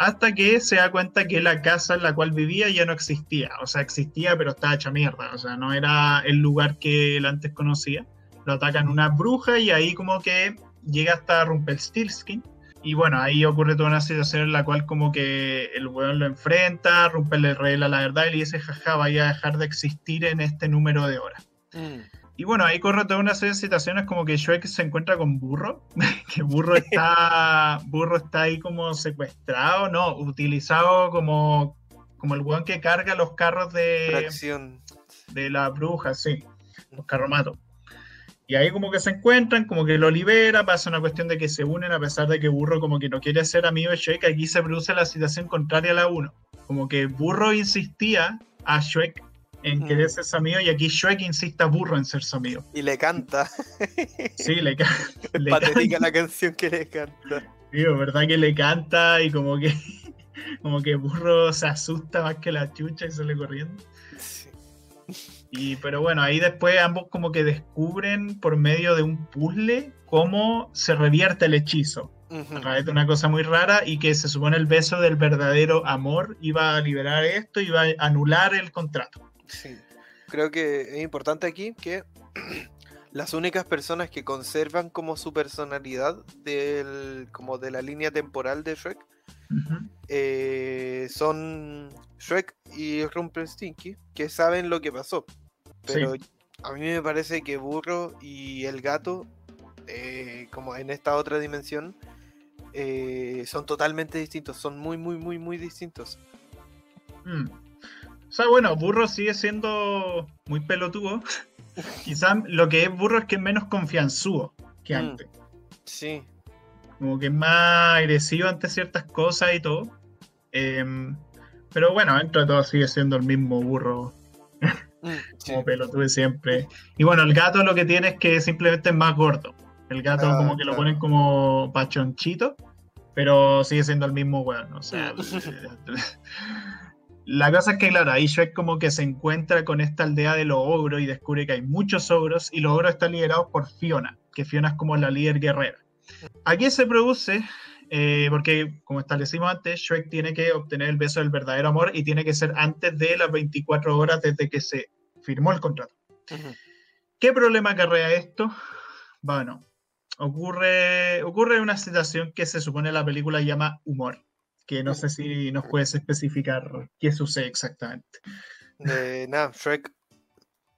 hasta que se da cuenta que la casa en la cual vivía ya no existía. O sea, existía, pero estaba hecha mierda. O sea, no era el lugar que él antes conocía. Lo atacan una bruja y ahí como que llega hasta Rumpelstiltskin. Y bueno, ahí ocurre toda una situación en la cual como que el weón lo enfrenta, Rumpel le revela la verdad y le dice, jaja, vaya a dejar de existir en este número de horas. Mm. Y bueno, ahí corre toda una serie de situaciones como que Shrek se encuentra con Burro, <laughs> que Burro está, Burro está ahí como secuestrado, no, utilizado como, como el weón que carga los carros de, de la bruja, sí, los carromatos. Y ahí como que se encuentran, como que lo libera, pasa una cuestión de que se unen a pesar de que Burro como que no quiere ser amigo de Shrek, aquí se produce la situación contraria a la 1. Como que Burro insistía a Shrek en querer ser su amigo y aquí Shrek insiste a Burro en ser su amigo. Y le canta. Sí, le, <laughs> canta. Patética la canción que le canta. Digo, verdad que le canta y como que <laughs> como que Burro se asusta más que la chucha y sale corriendo. Y, pero bueno, ahí después ambos como que descubren por medio de un puzzle cómo se revierte el hechizo. A través de una cosa muy rara y que se supone el beso del verdadero amor iba a liberar esto, iba a anular el contrato. Sí. Creo que es importante aquí que <clears throat> las únicas personas que conservan como su personalidad del, como de la línea temporal de Shrek eh, son Shrek y Rumpelstiltskin que saben lo que pasó. Pero a mí me parece que Burro y el gato, eh, como en esta otra dimensión, eh, son totalmente distintos. Son muy, muy, muy, muy distintos. Mm. O sea, bueno, Burro sigue siendo muy pelotudo. <laughs> Quizás lo que es Burro es que es menos confianzudo que mm. antes. Sí. Como que es más agresivo ante ciertas cosas y todo. Em, pero bueno, dentro de todo sigue siendo el mismo burro Mm, <laughs> como pelotude siempre. Y bueno, el gato lo que tiene es que simplemente es más gordo. El gato ah, como que lo ponen como pachonchito, pero sigue siendo el mismo weón. O sea, mm. La cosa es que, claro, ahí Shrek como que se encuentra con esta aldea de los ogros y descubre que hay muchos ogros y los ogros están liderados por Fiona, que Fiona es como la líder guerrera. Aquí se produce eh, porque como establecimos antes, Shrek tiene que obtener el beso del verdadero amor y tiene que ser antes de las 24 horas desde que se firmó el contrato. ¿Qué problema acarrea esto? Bueno, ocurre, ocurre una situación que se supone la película llama humor, que no sé si nos puedes especificar qué sucede exactamente. nada, Shrek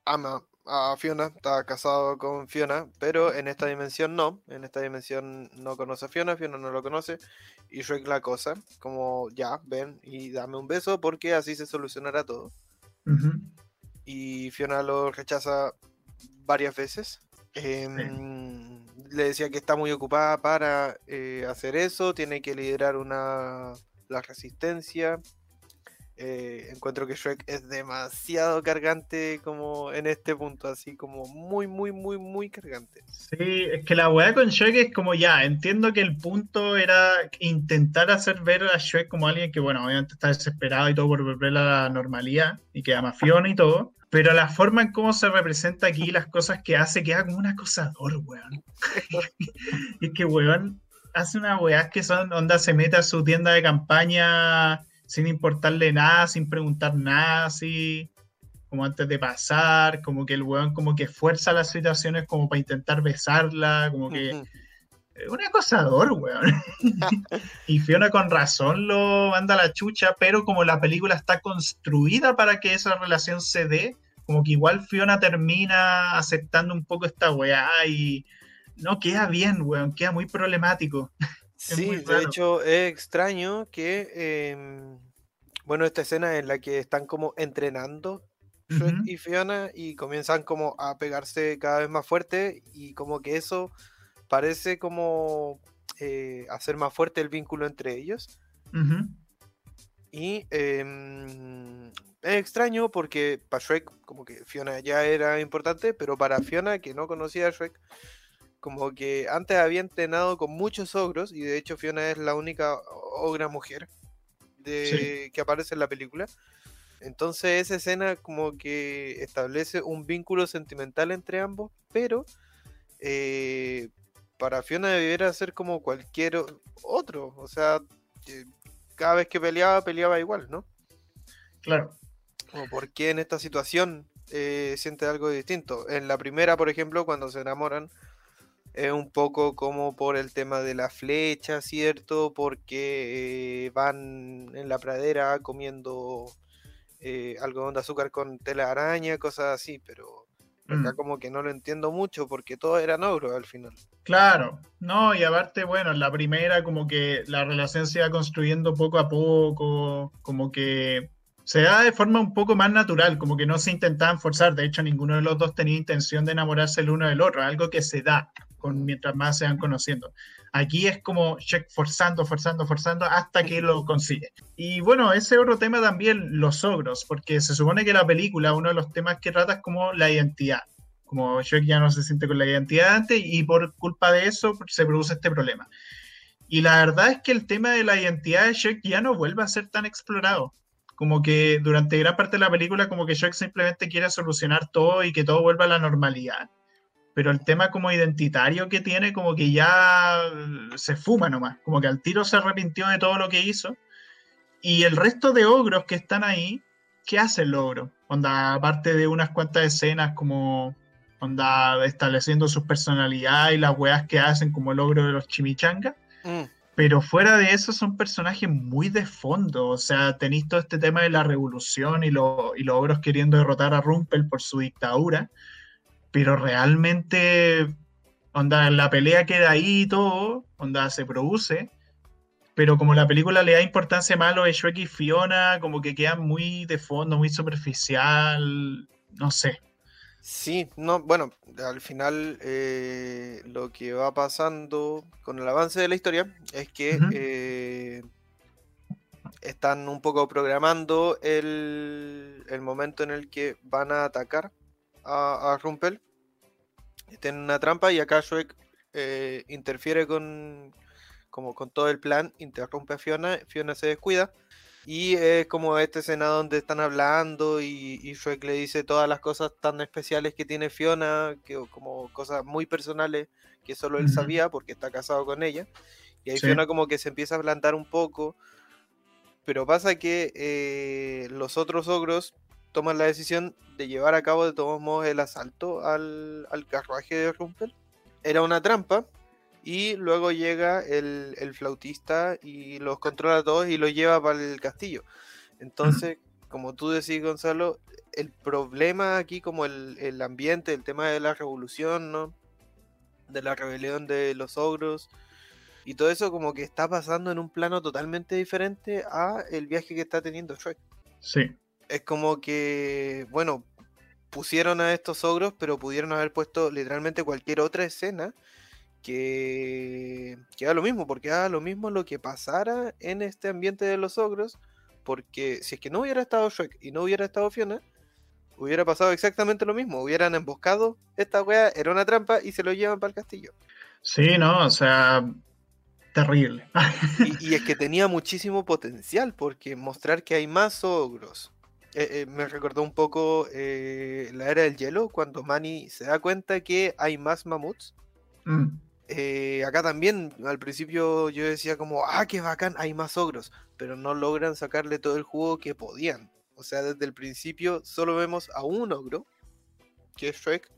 ama a Fiona, está casado con Fiona, pero en esta dimensión no. En esta dimensión no conoce a Fiona, Fiona no lo conoce. Y Shrek la cosa, como ya, ven y dame un beso porque así se solucionará todo. Y Fiona lo rechaza varias veces. Em, le decía que está muy ocupada para eh, hacer eso, tiene que liderar una la resistencia. Eh, encuentro que Shrek es demasiado cargante como en este punto, así como muy, muy, muy, muy cargante. Sí, es que la weá con Shrek es como ya, entiendo que el punto era intentar hacer ver a Shrek como alguien que, bueno, obviamente está desesperado y todo por volver a la normalidad y que ama Fiona y todo. Pero la forma en cómo se representa aquí las cosas que hace queda como un acosador, weón. y <laughs> es que, weón, hace una weá que son, onda, se mete a su tienda de campaña sin importarle nada, sin preguntar nada, así como antes de pasar, como que el weón como que fuerza las situaciones como para intentar besarla, como que... Un acosador, weón. <laughs> y Fiona con razón lo manda a la chucha, pero como la película está construida para que esa relación se dé, como que igual Fiona termina aceptando un poco esta weá y no queda bien, weón, queda muy problemático. <laughs> Sí, de hecho es extraño que, em, bueno, esta escena en la que están como entrenando y Fiona y comienzan como a pegarse cada vez más fuerte y como que eso parece como eh, hacer más fuerte el vínculo entre ellos. Y em, es extraño porque para Shrek como que Fiona ya era importante, pero para Fiona que no conocía a Shrek como que antes había entrenado con muchos ogros, y de hecho Fiona es la única ogra mujer de, que aparece en la película. Entonces esa escena como que establece un vínculo sentimental entre ambos, pero eh, para Fiona debiera ser como cualquier otro, o sea, cada vez que peleaba, peleaba igual, ¿no? Claro. Como por qué en esta situación eh, siente algo distinto. En la primera, por ejemplo, cuando se enamoran, es un poco como por el tema de la flecha, ¿cierto? Porque eh, van en la pradera comiendo eh, algodón de azúcar con tela araña, cosas así, pero acá mm. como que no lo entiendo mucho porque todo era ogros al final. Claro, no, y aparte, bueno, en la primera como que la relación se iba construyendo poco a poco, como que se da de forma un poco más natural, como que no se intentaban forzar. De hecho, ninguno de los dos tenía intención de enamorarse el uno del otro, algo que se da con, mientras más se van conociendo. Aquí es como check forzando, forzando, forzando hasta que lo consigue. Y bueno, ese otro tema también, los ogros, porque se supone que la película, uno de los temas que trata es como la identidad. Como Shrek ya no se siente con la identidad antes y por culpa de eso se produce este problema. Y la verdad es que el tema de la identidad de Shrek ya no vuelve a ser tan explorado como que durante gran parte de la película como que Shrek simplemente quiere solucionar todo y que todo vuelva a la normalidad. Pero el tema como identitario que tiene como que ya se fuma nomás, como que al tiro se arrepintió de todo lo que hizo. Y el resto de ogros que están ahí, ¿qué hace el ogro? Onda, aparte de unas cuantas escenas como onda estableciendo su personalidad y las weas que hacen como el ogro de los chimichangas. Mm. Pero fuera de eso son personajes muy de fondo. O sea, tenéis todo este tema de la revolución y, lo, y los ogros queriendo derrotar a Rumpel por su dictadura. Pero realmente, onda, la pelea queda ahí y todo, onda, se produce. Pero como la película le da importancia más a lo de Shrek y Fiona, como que queda muy de fondo, muy superficial. No sé. Sí, no, bueno, al final eh, lo que va pasando con el avance de la historia es que eh, están un poco programando el, momento en el que van a atacar a, a Rumpel. Tienen una trampa y acá Shrek eh, interfiere con, como con todo el plan, interrumpe a Fiona, Fiona se descuida y es como esta escena donde están hablando y, y Shrek le dice todas las cosas tan especiales que tiene Fiona, que como cosas muy personales que solo él sabía porque está casado con ella. Y ahí Fiona como que se empieza a plantar un poco. Pero pasa que eh, los otros ogros toman la decisión de llevar a cabo de todos modos el asalto al, al carruaje de Rumpel. Era una trampa, y luego llega el, flautista y los controla a todos y los lleva para el castillo. Entonces, <clears throat> como tú decís, Gonzalo, el problema aquí, como el, ambiente, el tema de la revolución, ¿no? De la rebelión de los ogros. Y todo eso como que está pasando en un plano totalmente diferente a el viaje que está teniendo Shrek. Sí. Es como que, bueno, pusieron a estos ogros, pero pudieron haber puesto literalmente cualquier otra escena que, que lo mismo, porque haga lo mismo lo que pasara en este ambiente de los ogros, porque si es que no hubiera estado Shrek y no hubiera estado Fiona, hubiera pasado exactamente lo mismo, hubieran emboscado esta wea, era una trampa y se lo llevan para el castillo. Sí, no, o sea, terrible. y, es que tenía muchísimo potencial, porque mostrar que hay más ogros. Eh, eh, me recordó un poco eh, la era del hielo, cuando Manny se da cuenta que hay más mamuts. Mm. Acá también, al principio yo decía como, ah, qué bacán, hay más ogros, pero no logran sacarle todo el jugo que podían. O sea, desde el principio solo vemos a un ogro, que es Shrek,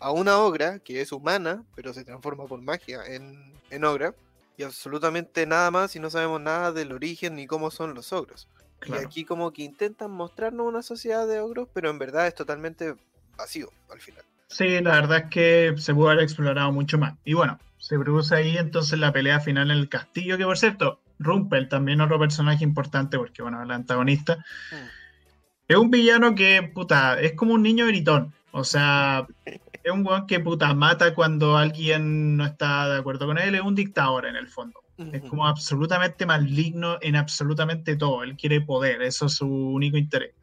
a una ogra, que es humana, pero se transforma por magia en, en ogra, y absolutamente nada más y no sabemos nada del origen ni cómo son los ogros. Y aquí como que intentan mostrarnos una sociedad de ogros, pero en verdad es totalmente vacío al final. Sí, la verdad es que se pudo haber explorado mucho más. Y bueno, se produce ahí entonces la pelea final en el castillo, que por cierto, Rumpel, también otro personaje importante, porque bueno, el antagonista, mm. es un villano que, puta, es como un niño gritón. O sea, <laughs> es un weón que, puta, mata cuando alguien no está de acuerdo con él, es un dictador en el fondo. Es como absolutamente maligno en absolutamente todo. Él quiere poder, eso es su único interés.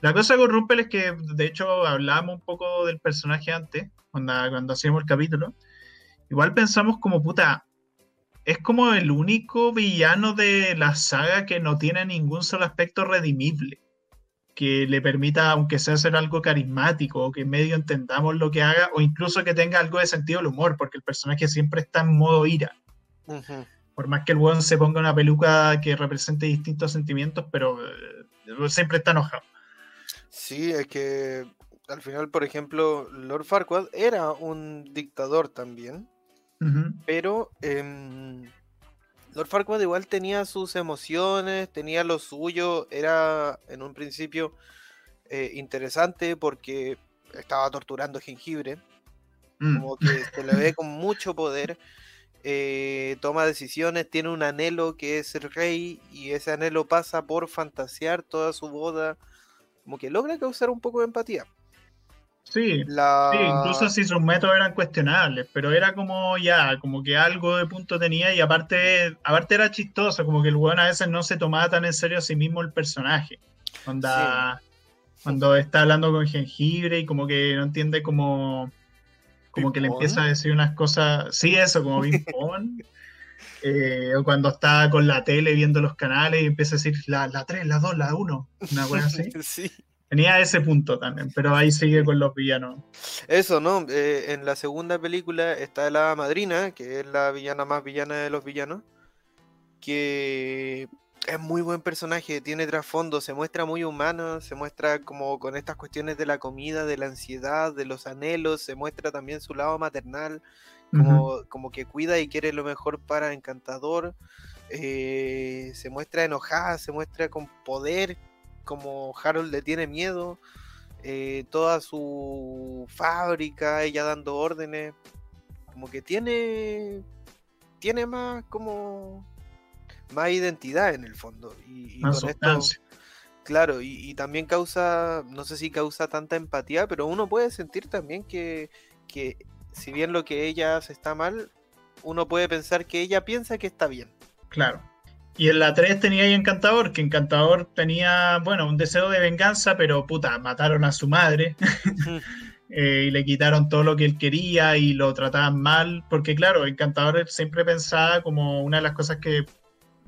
La cosa con Rumpel es que, de hecho, hablábamos un poco del personaje antes, cuando, cuando hacíamos el capítulo igual pensamos como puta, es como el único villano de la saga que no tiene ningún solo aspecto redimible, que le permita, aunque sea hacer algo carismático, o que medio entendamos lo que haga, o incluso que tenga algo de sentido del humor, porque el personaje siempre está en modo ira. Por más que el weón se ponga una peluca que represente distintos sentimientos, pero eh, siempre está enojado. Sí, es que al final, por ejemplo, Lord Farquaad era un dictador también. Pero em, Lord Farquaad igual tenía sus emociones, tenía lo suyo, era en un principio eh, interesante porque estaba torturando jengibre, mm. como que se le ve con mucho poder. <laughs> eh, toma decisiones, tiene un anhelo que es el rey y ese anhelo pasa por fantasear toda su boda, como que logra causar un poco de empatía. Sí, incluso si sus métodos eran cuestionables, pero era como ya, como que algo de punto tenía y aparte, aparte era chistoso, como que el weón a veces no se tomaba tan en serio a sí mismo el personaje. Cuando, cuando está hablando con jengibre y como que no entiende como como que le empieza a decir unas cosas, sí, eso, como ping <laughs> eh, o cuando está con la tele viendo los canales y empieza a decir la, la 3, la 2, la 1, una cosa así. <laughs> sí. Tenía ese punto también, pero ahí sigue con los villanos. Eso, ¿no? Eh, en la segunda película está la madrina, que es la villana más villana de los villanos, que es muy buen personaje, tiene trasfondo, se muestra muy humano, se muestra como con estas cuestiones de la comida, de la ansiedad, de los anhelos, se muestra también su lado maternal, como, como que cuida y quiere lo mejor para Encantador, eh, se muestra enojada, se muestra con poder, como Harold le tiene miedo, eh, toda su fábrica, ella dando órdenes, como que tiene, tiene más como más identidad en el fondo. Y, con esto, claro, y, también causa, no sé si causa tanta empatía, pero uno puede sentir también que, que si bien lo que ella hace está mal, uno puede pensar que ella piensa que está bien. Claro. Y en la 3 tenía ahí Encantador, que Encantador tenía, bueno, un deseo de venganza, pero puta, mataron a su madre. <laughs> <laughs> Eh, y le quitaron todo lo que él quería y lo trataban mal, porque claro, Encantador siempre pensaba como una de las cosas que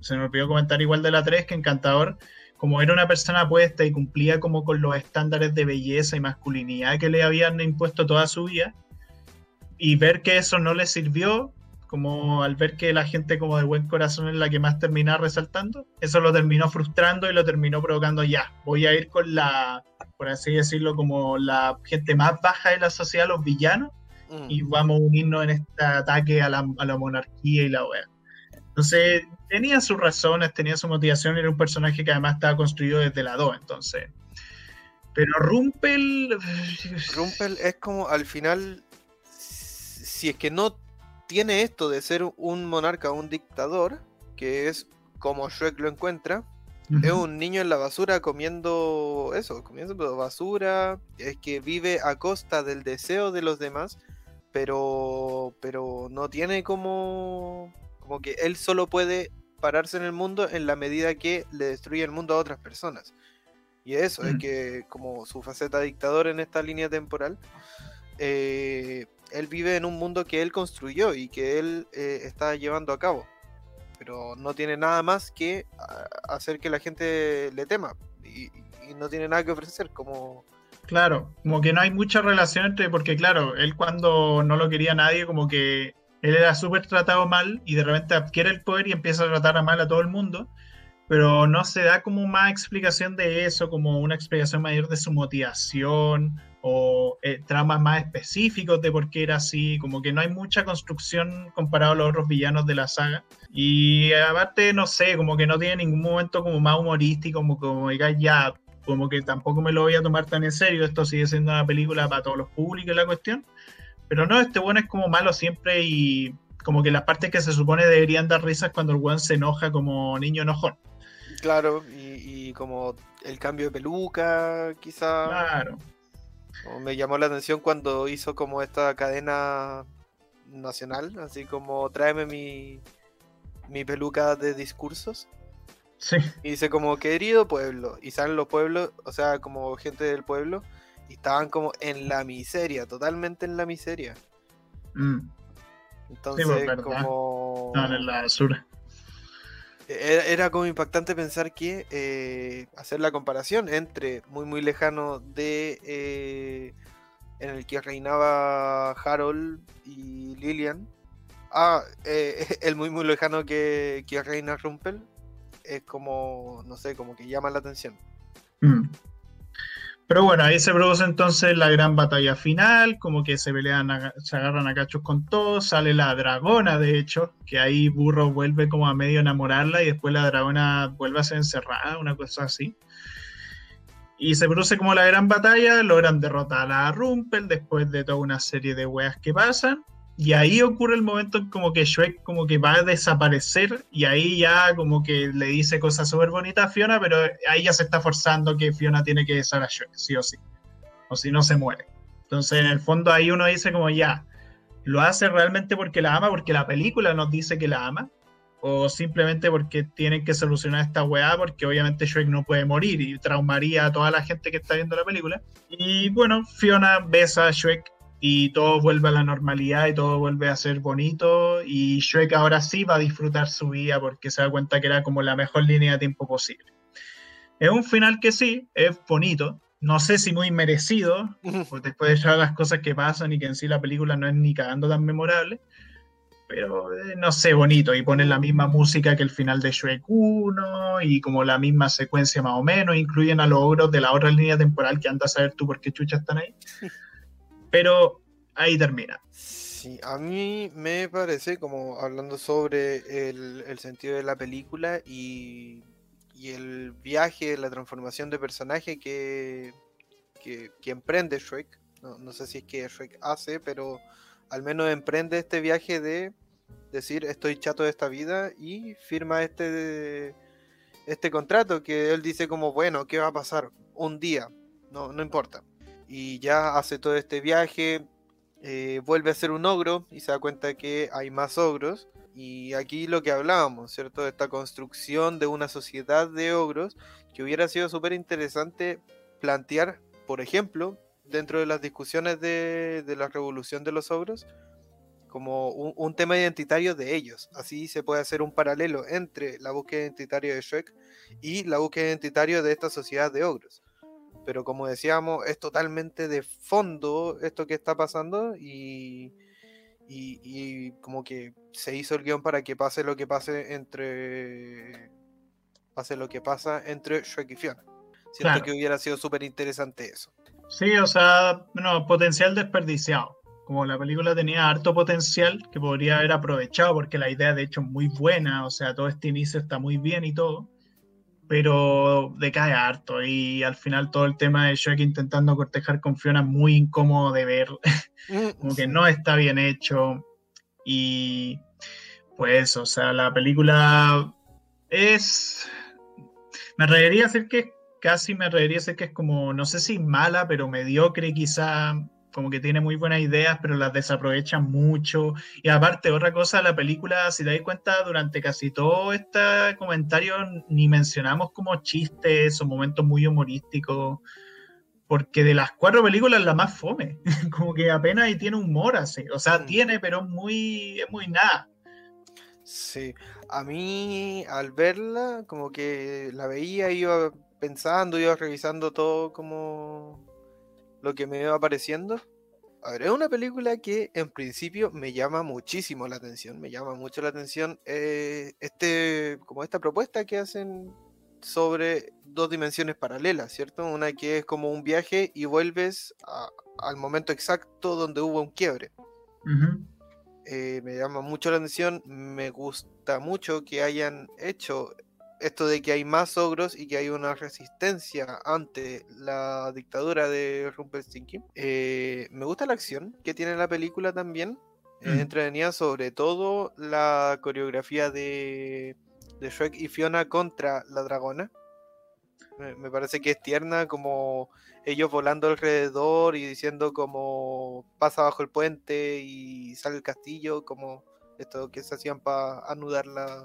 se me olvidó comentar igual de la 3 que Encantador, como era una persona apuesta y cumplía como con los estándares de belleza y masculinidad que le habían impuesto toda su vida, y ver que eso no le sirvió, como al ver que la gente como de buen corazón es la que más termina resaltando, eso lo terminó frustrando y lo terminó provocando ya, voy a ir con la, por así decirlo, como la gente más baja de la sociedad, los villanos, mm. y vamos a unirnos en este ataque a la, a la monarquía y la OEA. Entonces, tenía sus razones, tenía su motivación, era un personaje que además estaba construido desde la 2, entonces. Pero Rumpel. <sighs> Rumpel es como al final. Si es que no tiene esto de ser un monarca o un dictador, que es como Shrek lo encuentra, es un niño en la basura comiendo eso, comiendo basura, es que vive a costa del deseo de los demás, pero, pero no tiene como como que él solo puede pararse en el mundo en la medida que le destruye el mundo a otras personas. Y eso, es mm. que como su faceta dictador en esta línea temporal, eh, él vive en un mundo que él construyó y que él eh, está llevando a cabo. Pero no tiene nada más que hacer que la gente le tema. Y, y no tiene nada que ofrecer como... Claro, como que no hay mucha relación entre, porque claro, él cuando no lo quería nadie, como que él era súper tratado mal y de repente adquiere el poder y empieza a tratar a mal a todo el mundo, pero no se da como más explicación de eso, como una explicación mayor de su motivación o eh, tramas más específicos de por qué era así, como que no hay mucha construcción comparado a los otros villanos de la saga. Y aparte, no sé, como que no tiene ningún momento como más humorístico, como, como diga ya, como que tampoco me lo voy a tomar tan en serio, esto sigue siendo una película para todos los públicos la cuestión. Pero no, este bueno es como malo siempre y como que las partes que se supone deberían dar risas cuando el weón se enoja como niño enojón. Claro, y, como el cambio de peluca, quizá. Claro. me llamó la atención cuando hizo como esta cadena nacional, así como tráeme mi, mi peluca de discursos. Sí. Y dice como querido pueblo, y salen los pueblos, o sea, como gente del pueblo, y estaban como en la miseria, totalmente en la miseria. Mm. Entonces, pues, como. en la basura. Era, como impactante pensar que eh, hacer la comparación entre muy muy lejano de eh, en el que reinaba Harold y Lilian ah eh, <laughs> el muy muy lejano que, que reina Rumpel es como no sé como que llama la atención mm. Pero bueno, ahí se produce entonces la gran batalla final, como que se pelean, se agarran a cachos con todos, sale la dragona, de hecho, que ahí Burro vuelve como a medio enamorarla y después la dragona vuelve a ser encerrada, una cosa así. Y se produce como la gran batalla, logran derrotar a Rumpel después de toda una serie de weas que pasan. Y ahí ocurre el momento en como que Shrek como que va a desaparecer y ahí ya como que le dice cosas súper bonitas a Fiona, pero ahí ya se está forzando que Fiona tiene que besar a Shrek, sí o sí. O si no se muere. Entonces en el fondo ahí uno dice como ya, ¿lo hace realmente porque la ama? Porque la película nos dice que la ama. O simplemente porque tienen que solucionar esta weá, porque obviamente Shrek no puede morir y traumaría a toda la gente que está viendo la película. Y bueno, Fiona besa a Shrek y todo vuelve a la normalidad y todo vuelve a ser bonito. Y Shrek ahora sí va a disfrutar su vida porque se da cuenta que era como la mejor línea de tiempo posible. Es un final que sí, es bonito, no sé si muy merecido, porque después de todas las cosas que pasan y que en sí la película no es ni cagando tan memorable, pero eh, no sé, bonito, y ponen la misma música que el final de Shrek 1 y como la misma secuencia más o menos, incluyen a los ogros de la otra línea temporal que andas a saber tú por qué chucha están ahí. <laughs> pero ahí termina. Sí, a mí me parece, como hablando sobre el, sentido de la película y, el viaje, la transformación de personaje que, emprende Shrek, no, sé si es que Shrek hace, pero al menos emprende este viaje de decir estoy chato de esta vida y firma este, este contrato que él dice como, bueno, ¿qué va a pasar? Un día, no, no importa y ya hace todo este viaje, eh, vuelve a ser un ogro y se da cuenta que hay más ogros. Y aquí lo que hablábamos, ¿cierto? De esta construcción de una sociedad de ogros que hubiera sido súper interesante plantear, por ejemplo, dentro de las discusiones de, la revolución de los ogros, como un, un, tema identitario de ellos. Así se puede hacer un paralelo entre la búsqueda identitaria de Shrek y la búsqueda identitaria de esta sociedad de ogros pero como decíamos, es totalmente de fondo esto que está pasando y, y, como que se hizo el guion para que pase lo que pase entre pase lo que pasa entre Shrek y Fiona. Siento que hubiera sido súper interesante eso. Sí, o sea, bueno, potencial desperdiciado. Como la película tenía harto potencial que podría haber aprovechado, porque la idea de hecho es muy buena, o sea, todo este inicio está muy bien y todo pero decae harto y al final todo el tema de Shrek intentando cortejar con Fiona es muy incómodo de ver, mm, <laughs> como que no está bien hecho y pues, o sea, la película es... Me reiría decir que casi me reiría decir que es como, no sé si mala, pero mediocre quizá, como que tiene muy buenas ideas, pero las desaprovechan mucho. Y aparte, otra cosa, la película, si te das cuenta, durante casi todo este comentario ni mencionamos como chistes o momentos muy humorísticos, porque de las cuatro películas la más fome, <laughs> como que apenas y tiene humor así, o sea, mm. tiene, pero muy, es muy nada. Sí, a mí al verla, como que la veía, iba pensando, iba revisando todo como lo que me iba apareciendo. A ver, es una película que en principio me llama muchísimo la atención, me llama mucho la atención eh, este, como esta propuesta que hacen sobre dos dimensiones paralelas, ¿cierto? Una que es como un viaje y vuelves al momento exacto donde hubo un quiebre. Eh, me llama mucho la atención, me gusta mucho que hayan hecho esto de que hay más ogros y que hay una resistencia ante la dictadura de Rumpelstiltskin. Eh, me gusta la acción que tiene la película también. Eh, mm. entretenida sobre todo la coreografía de, de Shrek y Fiona contra la dragona. Me, parece que es tierna como ellos volando alrededor y diciendo como pasa bajo el puente y sale el castillo, como esto que se hacían para anudar la,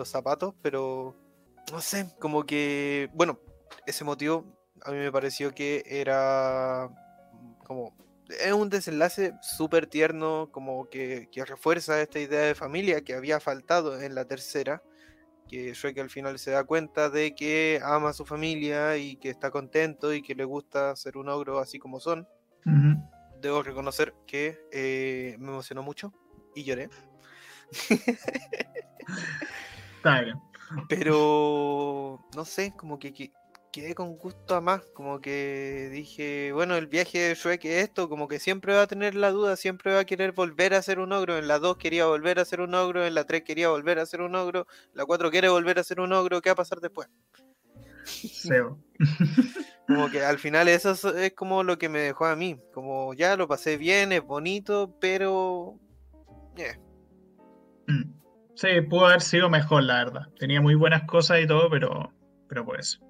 los zapatos, pero no sé, como que, bueno, ese motivo a mí me pareció que era como es un desenlace súper tierno, como que, refuerza esta idea de familia que había faltado en la tercera, que Shrek al final se da cuenta de que ama a su familia y que está contento y que le gusta ser un ogro así como son. Debo reconocer que eh, me emocionó mucho y lloré. <laughs> Pero no sé, como que, quedé con gusto a más, como que dije, bueno, el viaje de Shrek es esto, como que siempre va a tener la duda, siempre va a querer volver a ser un ogro, en la 2 quería volver a ser un ogro, en la 3 quería volver a ser un ogro, la 4 quiere volver a ser un ogro, ¿qué va a pasar después? Seo. <laughs> <laughs> como que al final eso es, como lo que me dejó a mí. Como ya lo pasé bien, es bonito, pero. Mm. Sí, pudo haber sido mejor, la verdad. Tenía muy buenas cosas y todo, pero, pero pues.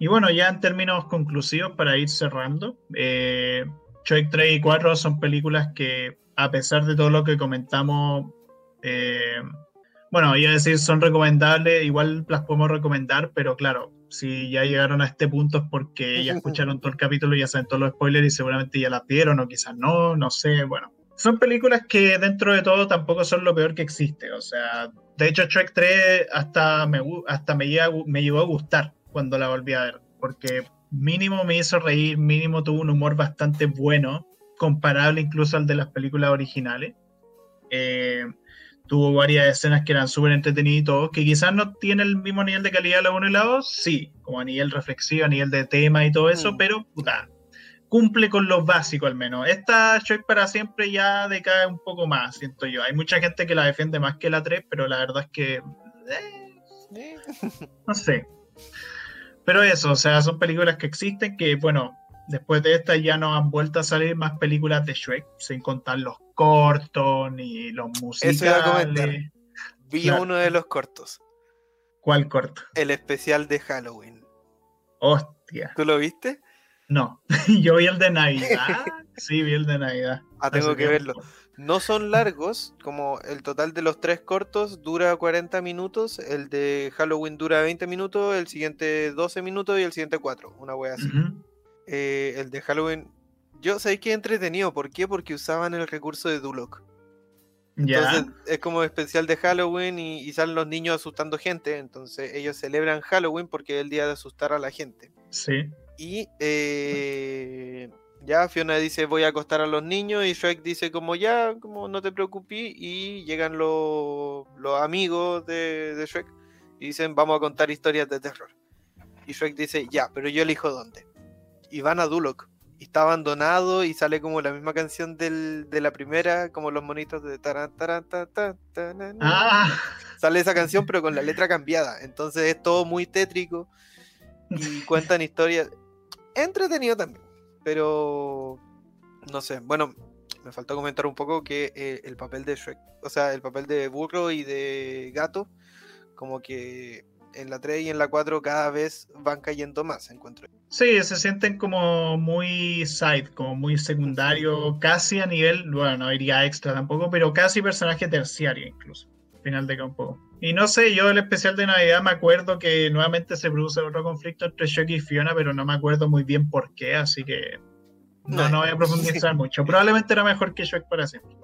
Y bueno, ya en términos conclusivos, para ir cerrando, eh, 3 y 4 son películas que, a pesar de todo lo que comentamos, eh, bueno, iba a decir son recomendables, igual las podemos recomendar, pero claro, si ya llegaron a este punto es porque ya <laughs> escucharon todo el capítulo y ya saben todos los spoilers y seguramente ya las vieron o quizás no, no sé, bueno. Son películas que dentro de todo tampoco son lo peor que existe, o sea, de hecho Shrek 3 hasta me, hasta me, me llegó a gustar cuando la volví a ver, porque mínimo me hizo reír, mínimo tuvo un humor bastante bueno, comparable incluso al de las películas originales. Eh, tuvo varias escenas que eran súper entretenidas que quizás no tiene el mismo nivel de calidad la 1 y la 2, sí, como a nivel reflexivo, a nivel de tema y todo eso, mm. pero puta, cumple con lo básico al menos. Esta Shrek para siempre ya decae un poco más, siento yo. Hay mucha gente que la defiende más que la 3, pero la verdad es que... Eh, no sé. Pero eso, o sea, son películas que existen que, bueno, después de esta ya no han vuelto a salir más películas de Shrek, sin contar los cortos ni los musicales. Eso Vi uno de los cortos. ¿Cuál corto? El especial de Halloween. Hostia. ¿Tú lo viste? No, <laughs> yo vi el de Navidad. <laughs> sí, vi el de Navidad. Ah, tengo que verlo. No son largos, como el total de los tres cortos dura 40 minutos, el de Halloween dura 20 minutos, el siguiente 12 minutos y el siguiente 4, una wea así. Eh, el de Halloween, yo sé que entretenido, ¿por qué? Porque usaban el recurso de Duloc. Entonces es como especial de Halloween y, salen los niños asustando gente, entonces ellos celebran Halloween porque es el día de asustar a la gente. Sí. Y eh, ya Fiona dice voy a acostar a los niños y Shrek dice como ya, como no te preocupes y llegan los, amigos de, de, Shrek y dicen vamos a contar historias de terror. Y Shrek dice ya, pero yo elijo dónde. Y van a Duloc y está abandonado y sale como la misma canción del, de la primera, como los monitos de taran, ah. Sale esa canción pero con la letra cambiada. Entonces es todo muy tétrico y cuentan historias. Entretenido también. Pero no sé, bueno, me faltó comentar un poco que eh, el papel de Shrek, o sea, el papel de burro y de gato, como que en la 3 y en la 4 cada vez van cayendo más, encuentro. Sí, se sienten como muy side, como muy secundario, casi a nivel, bueno, no iría extra tampoco, pero casi personaje terciario incluso, final de campo. Y no sé, yo el especial de Navidad me acuerdo que nuevamente se produce otro conflicto entre Shrek y Fiona, pero no me acuerdo muy bien por qué, así que no, no voy a profundizar <laughs> mucho. Probablemente era mejor que Shrek para siempre.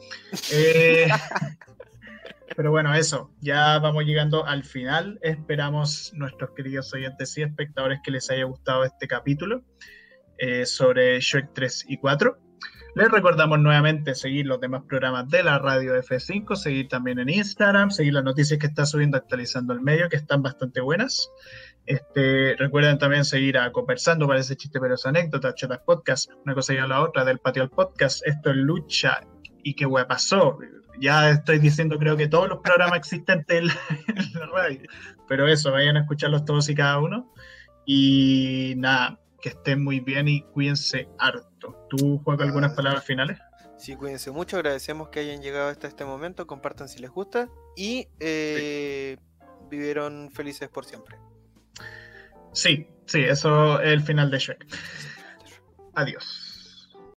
Eh, <laughs> pero bueno, eso, ya vamos llegando al final. Esperamos nuestros queridos oyentes y espectadores que les haya gustado este capítulo eh, sobre Shrek 3 y 4. Les recordamos nuevamente seguir los demás programas de la radio F5, seguir también en Instagram, seguir las noticias que está subiendo actualizando el medio, que están bastante buenas. Este, recuerden también seguir a Conversando, parece chiste pero es anécdota, Chatas Podcast, una cosa y a la otra, del patio al podcast, esto es lucha y qué hueá pasó. Ya estoy diciendo creo que todos los programas existentes en la radio, pero eso, vayan a escucharlos todos y cada uno. Y nada, que estén muy bien y cuídense harto. ¿Tú, juegas algunas palabras finales? Sí, cuídense mucho, agradecemos que hayan llegado hasta este momento, compartan si les gusta y eh, vivieron felices por siempre. Sí, sí, eso es el final de Shrek. Adiós.